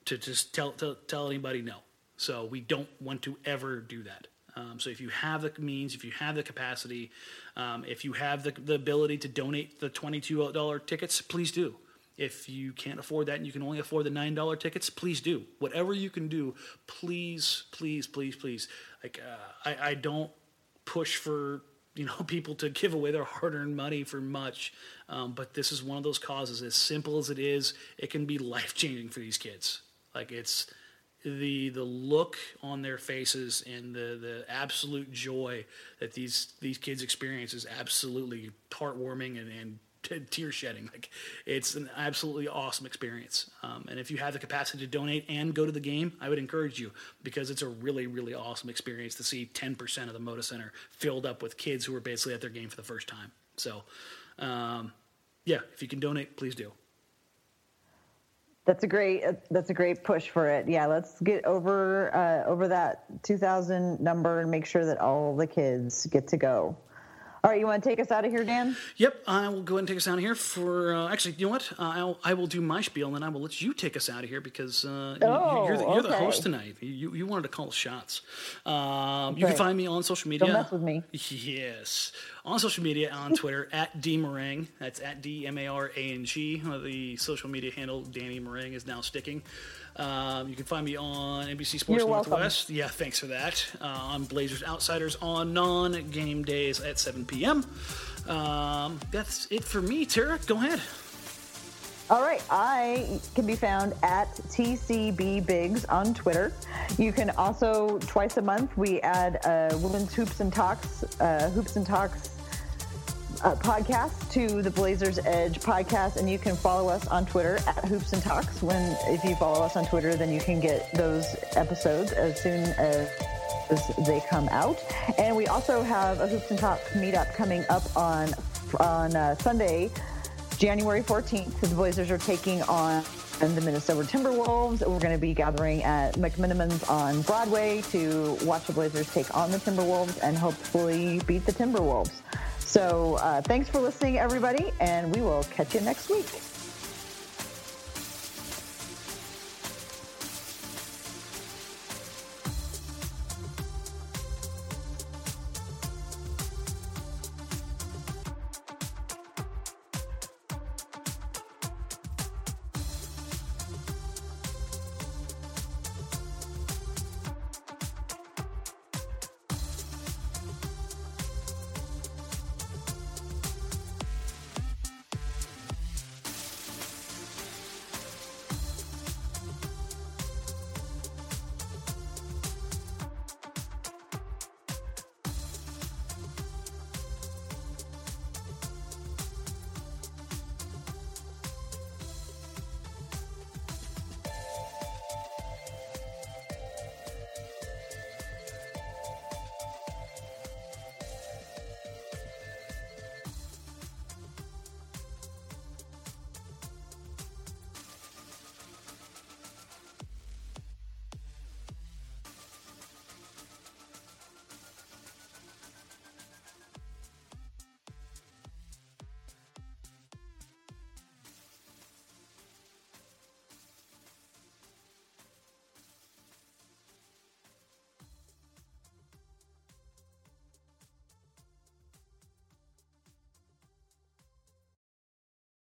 To just tell tell, tell anybody no. So we don't want to ever do that. Um, so if you have the means, if you have the capacity, um, if you have the, the ability to donate the $22 tickets, please do. If you can't afford that and you can only afford the $9 tickets, please do. Whatever you can do, please, please, please, please. Like, uh, I, I don't push for you know people to give away their hard-earned money for much um, but this is one of those causes as simple as it is it can be life-changing for these kids like it's the the look on their faces and the the absolute joy that these these kids experience is absolutely heartwarming and, and tear shedding. Like it's an absolutely awesome experience. Um, and if you have the capacity to donate and go to the game, I would encourage you because it's a really really awesome experience to see 10% of the Moda Center filled up with kids who are basically at their game for the first time. So, um, yeah, if you can donate, please do. That's a great. That's a great push for it. Yeah, let's get over uh, over that 2,000 number and make sure that all the kids get to go. All right, you want to take us out of here, Dan? Yep, I will go ahead and take us out of here. For uh, actually, you know what? Uh, I'll, I will do my spiel, and then I will let you take us out of here because uh, oh, you, are the, you're okay. the host tonight. You, you wanted to call shots. Um, you can find me on social media. Don't mess with me. Yes, on social media on Twitter at D Marang. That's at D M A R A N G. Uh, the social media handle Danny Marang is now sticking. Um, you can find me on NBC Sports You're Northwest. Welcome. Yeah, thanks for that. Uh, on Blazers Outsiders on non game days at 7 p.m. Um, that's it for me. Tara, go ahead. All right, I can be found at TCB Biggs on Twitter. You can also twice a month we add a Women's Hoops and Talks, uh, Hoops and Talks uh, podcast to the Blazers Edge podcast, and you can follow us on Twitter at Hoops and Talks. When if you follow us on Twitter, then you can get those episodes as soon as they come out. And we also have a Hoops and Talks meetup coming up on on uh, Sunday, January 14th. The Blazers are taking on the Minnesota Timberwolves. We're going to be gathering at McMenamins on Broadway to watch the Blazers take on the Timberwolves and hopefully beat the Timberwolves. So uh, thanks for listening, everybody, and we will catch you next week.